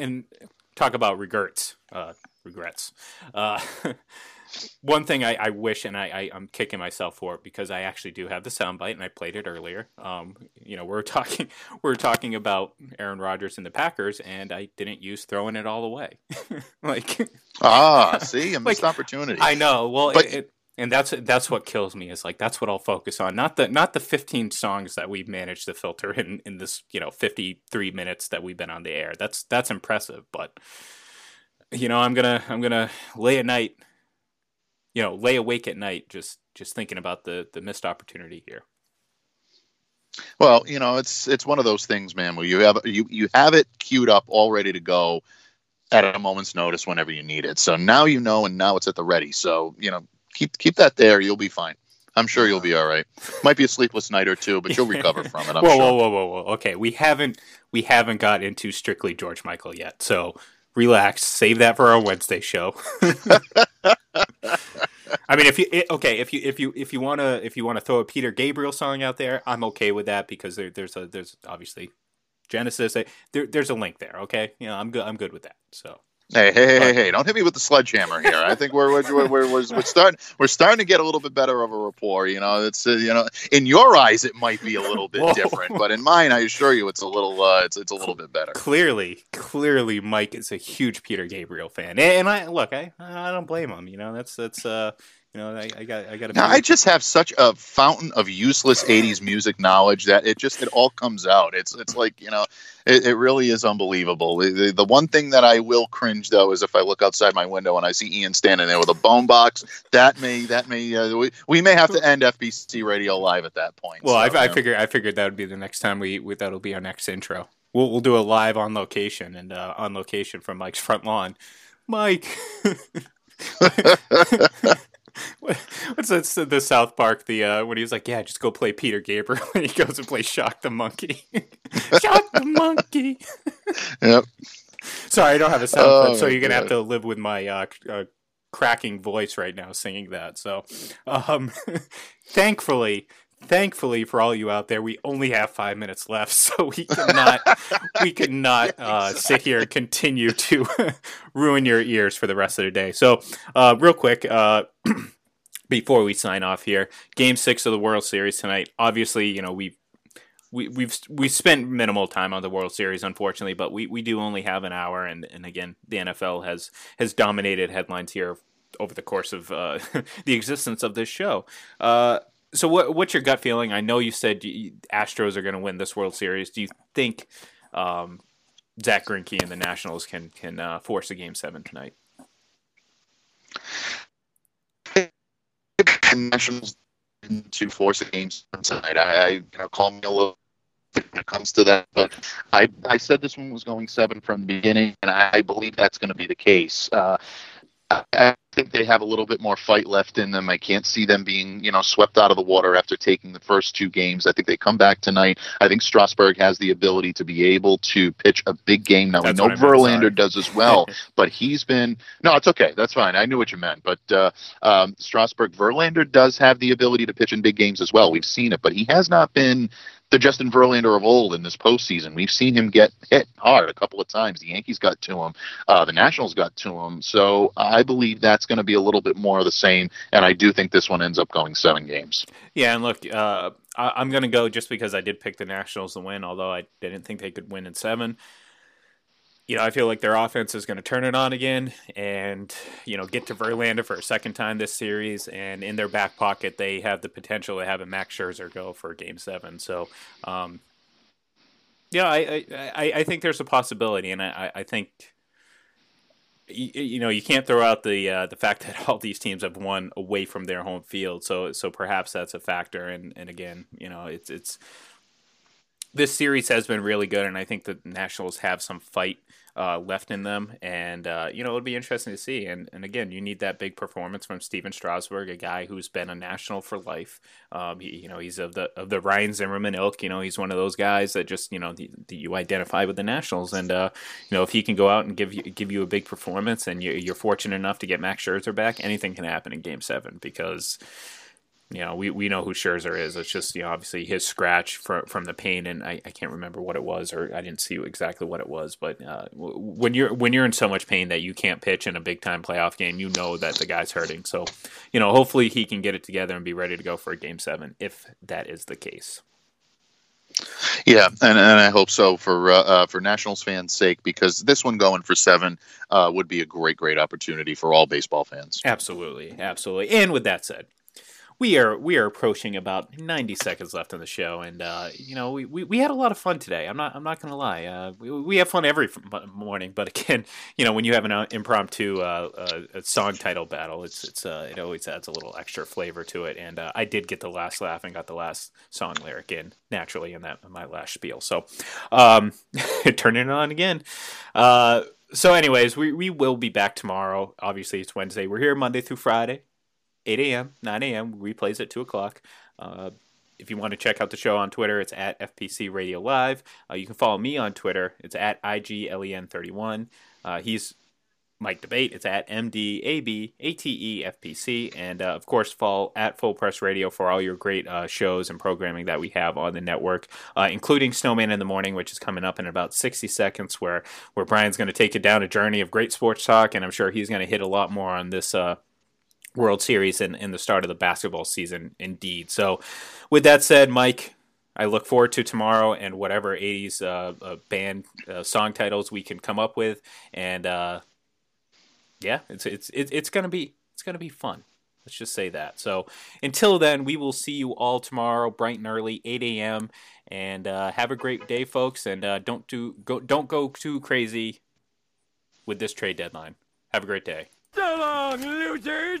and talk about regrets uh regrets uh one thing I, I wish, and I, I, I'm kicking myself for it because I actually do have the soundbite, and I played it earlier. Um, you know, we're talking, we're talking about Aaron Rodgers and the Packers, and I didn't use throwing it all away. like, ah, see, a missed opportunity. I know. Well, But- it, it, and that's that's what kills me is like that's what I'll focus on, not the not the 15 songs that we've managed to filter in in this you know 53 minutes that we've been on the air. That's that's impressive, but you know, I'm gonna I'm gonna lay at night, you know, lay awake at night just just thinking about the the missed opportunity here. Well, you know, it's it's one of those things, man, where you have you you have it queued up, all ready to go at a moment's notice whenever you need it. So now you know, and now it's at the ready. So you know, keep keep that there. You'll be fine. I'm sure you'll be all right. Might be a sleepless night or two, but you'll recover from it. I'm whoa, sure. whoa, whoa, whoa, whoa. Okay, we haven't we haven't got into strictly George Michael yet, so relax. Save that for our Wednesday show. I mean, if you it, okay, if you if you if you wanna if you wanna throw a Peter Gabriel song out there, I'm okay with that because there, there's a there's obviously Genesis. There, there's a link there. Okay, you know, I'm good. I'm good with that. So Hey, hey, hey, hey, hey! Don't hit me with the sledgehammer here. I think we're we're, we're, we're, we're, starting we're starting to get a little bit better of a rapport. You know, it's uh, you know, in your eyes it might be a little bit Whoa. different, but in mine, I assure you, it's a little uh, it's it's a little bit better. clearly, clearly, Mike is a huge Peter Gabriel fan, and, and I look, I I don't blame him. You know, that's that's uh, you know, I, I got I got. Now, I just have such a fountain of useless '80s music knowledge that it just it all comes out. It's it's like you know, it, it really is unbelievable. The, the, the one thing that I will cringe though is if I look outside my window and I see Ian standing there with a bone box. That may that may uh, we, we may have to end FBC Radio Live at that point. Well, So, I, I you know. figured I figured that would be the next time we, we that'll be our next intro. We'll we'll do a live on location and uh, on location from Mike's front lawn. Mike, What- what's that? The South Park the uh, when he was like, yeah, just go play Peter Gabriel, and he goes and plays Shock the Monkey. Shock the Monkey. Yep. Sorry, I don't have a sound Oh, clip, so you're gonna have to live with my uh, uh, cracking voice right now singing that. So, um, thankfully, thankfully for all you out there, we only have five minutes left, so we cannot we cannot uh, sit here and continue to ruin your ears for the rest of the day. So, uh, real quick. Uh, Before we sign off here, Game Six of the World Series tonight. Obviously, you know we've we, we've we spent minimal time on the World Series, unfortunately, but we, we do only have an hour, and, and again, the NFL has has dominated headlines here over the course of uh, the existence of this show. Uh, so, what what's your gut feeling? I know you said you, Astros are going to win this World Series. Do you think um, Zack Greinke and the Nationals can can uh, force a Game Seven tonight? Nationals to force a game Seven tonight. I, I you know, call me a little when it comes to that, but I I said this one was going seven from the beginning, and I believe that's going to be the case. Uh, I think they have a little bit more fight left in them. I can't see them being, you know, swept out of the water after taking the first two games. I think they come back tonight. I think Strasburg has the ability to be able to pitch a big game. Now That's we know meant, Verlander does as well, but he's been no, it's okay. That's fine. I knew what you meant, but uh, um, Strasburg Verlander does have the ability to pitch in big games as well. We've seen it, but he has not been the Justin Verlander of old in this postseason. We've seen him get hit hard a couple of times. The Yankees got to him, uh, the Nationals got to him. So I believe that's going to be a little bit more of the same. And I do think this one ends up going seven games. Yeah, and look, uh, I, I'm going to go just because I did pick the Nationals to win, although I didn't think they could win in seven. You know, I feel like their offense is going to turn it on again and, you know, get to Verlander for a second time this series. And in their back pocket, they have the potential to have a Max Scherzer go for game seven. So, um, yeah, I, I, I, think there's a possibility. And I, I think, you, you know, you can't throw out the uh, the fact that all these teams have won away from their home field. So, so perhaps that's a factor. And, and again, you know, it's, it's, this series has been really good, and I think the Nationals have some fight uh, left in them, and uh, you know it'll be interesting to see. And and again, you need that big performance from Stephen Strasburg, a guy who's been a national for life. Um, he, you know, he's of the of the Ryan Zimmerman ilk. You know, he's one of those guys that just you know the, the, you identify with the Nationals, and uh, you know if he can go out and give you give you a big performance, and you, you're fortunate enough to get Max Scherzer back, anything can happen in Game Seven because you know, we, we know who Scherzer is. It's just, you know, obviously his scratch from from the pain, and I, I can't remember what it was, or I didn't see exactly what it was. But uh, when you're when you're in so much pain that you can't pitch in a big time playoff game, you know that the guy's hurting. So, you know, hopefully he can get it together and be ready to go for a game seven if that is the case. Yeah, and, and I hope so for uh, uh, for Nationals fans' sake because this one going for seven uh, would be a great, great opportunity for all baseball fans. Absolutely, absolutely. And with that said, we are we are approaching about 90 seconds left on the show and uh, you know we, we, we had a lot of fun today. I'm not i'm not gonna lie uh, we, we have fun every morning but again you know when you have an uh, impromptu uh, uh, song title battle it's it's uh, it always adds a little extra flavor to it and i did get the last laugh and got the last song lyric in naturally in that in my last spiel. So um turning it on again. So anyways we, we will be back tomorrow. Obviously it's wednesday. We're here monday through friday 8 a.m., 9 a.m. Replays at 2 o'clock. Uh, if you want to check out the show on Twitter, it's at FPC Radio Live. Uh, you can follow me on Twitter. It's at IGLEN31. Uh, he's Mike Debate. It's at MDABATEFPC. And uh, of course, follow at Full Press Radio for all your great uh, shows and programming that we have on the network, uh, including Snowman in the Morning, which is coming up in about 60 seconds, where, where Brian's going to take you down a journey of great sports talk. And I'm sure he's going to hit a lot more on this. World Series and, and the start of the basketball season, indeed. So, with that said, Mike, I look forward to tomorrow and whatever 80s uh, uh, band uh, song titles we can come up with, and uh, yeah, it's it's it's, it's gonna be it's gonna be fun. Let's just say that. So until then, we will see you all tomorrow, bright and early, 8 a.m. And uh, have a great day, folks. And uh, don't do go don't go too crazy with this trade deadline. Have a great day. So long, losers!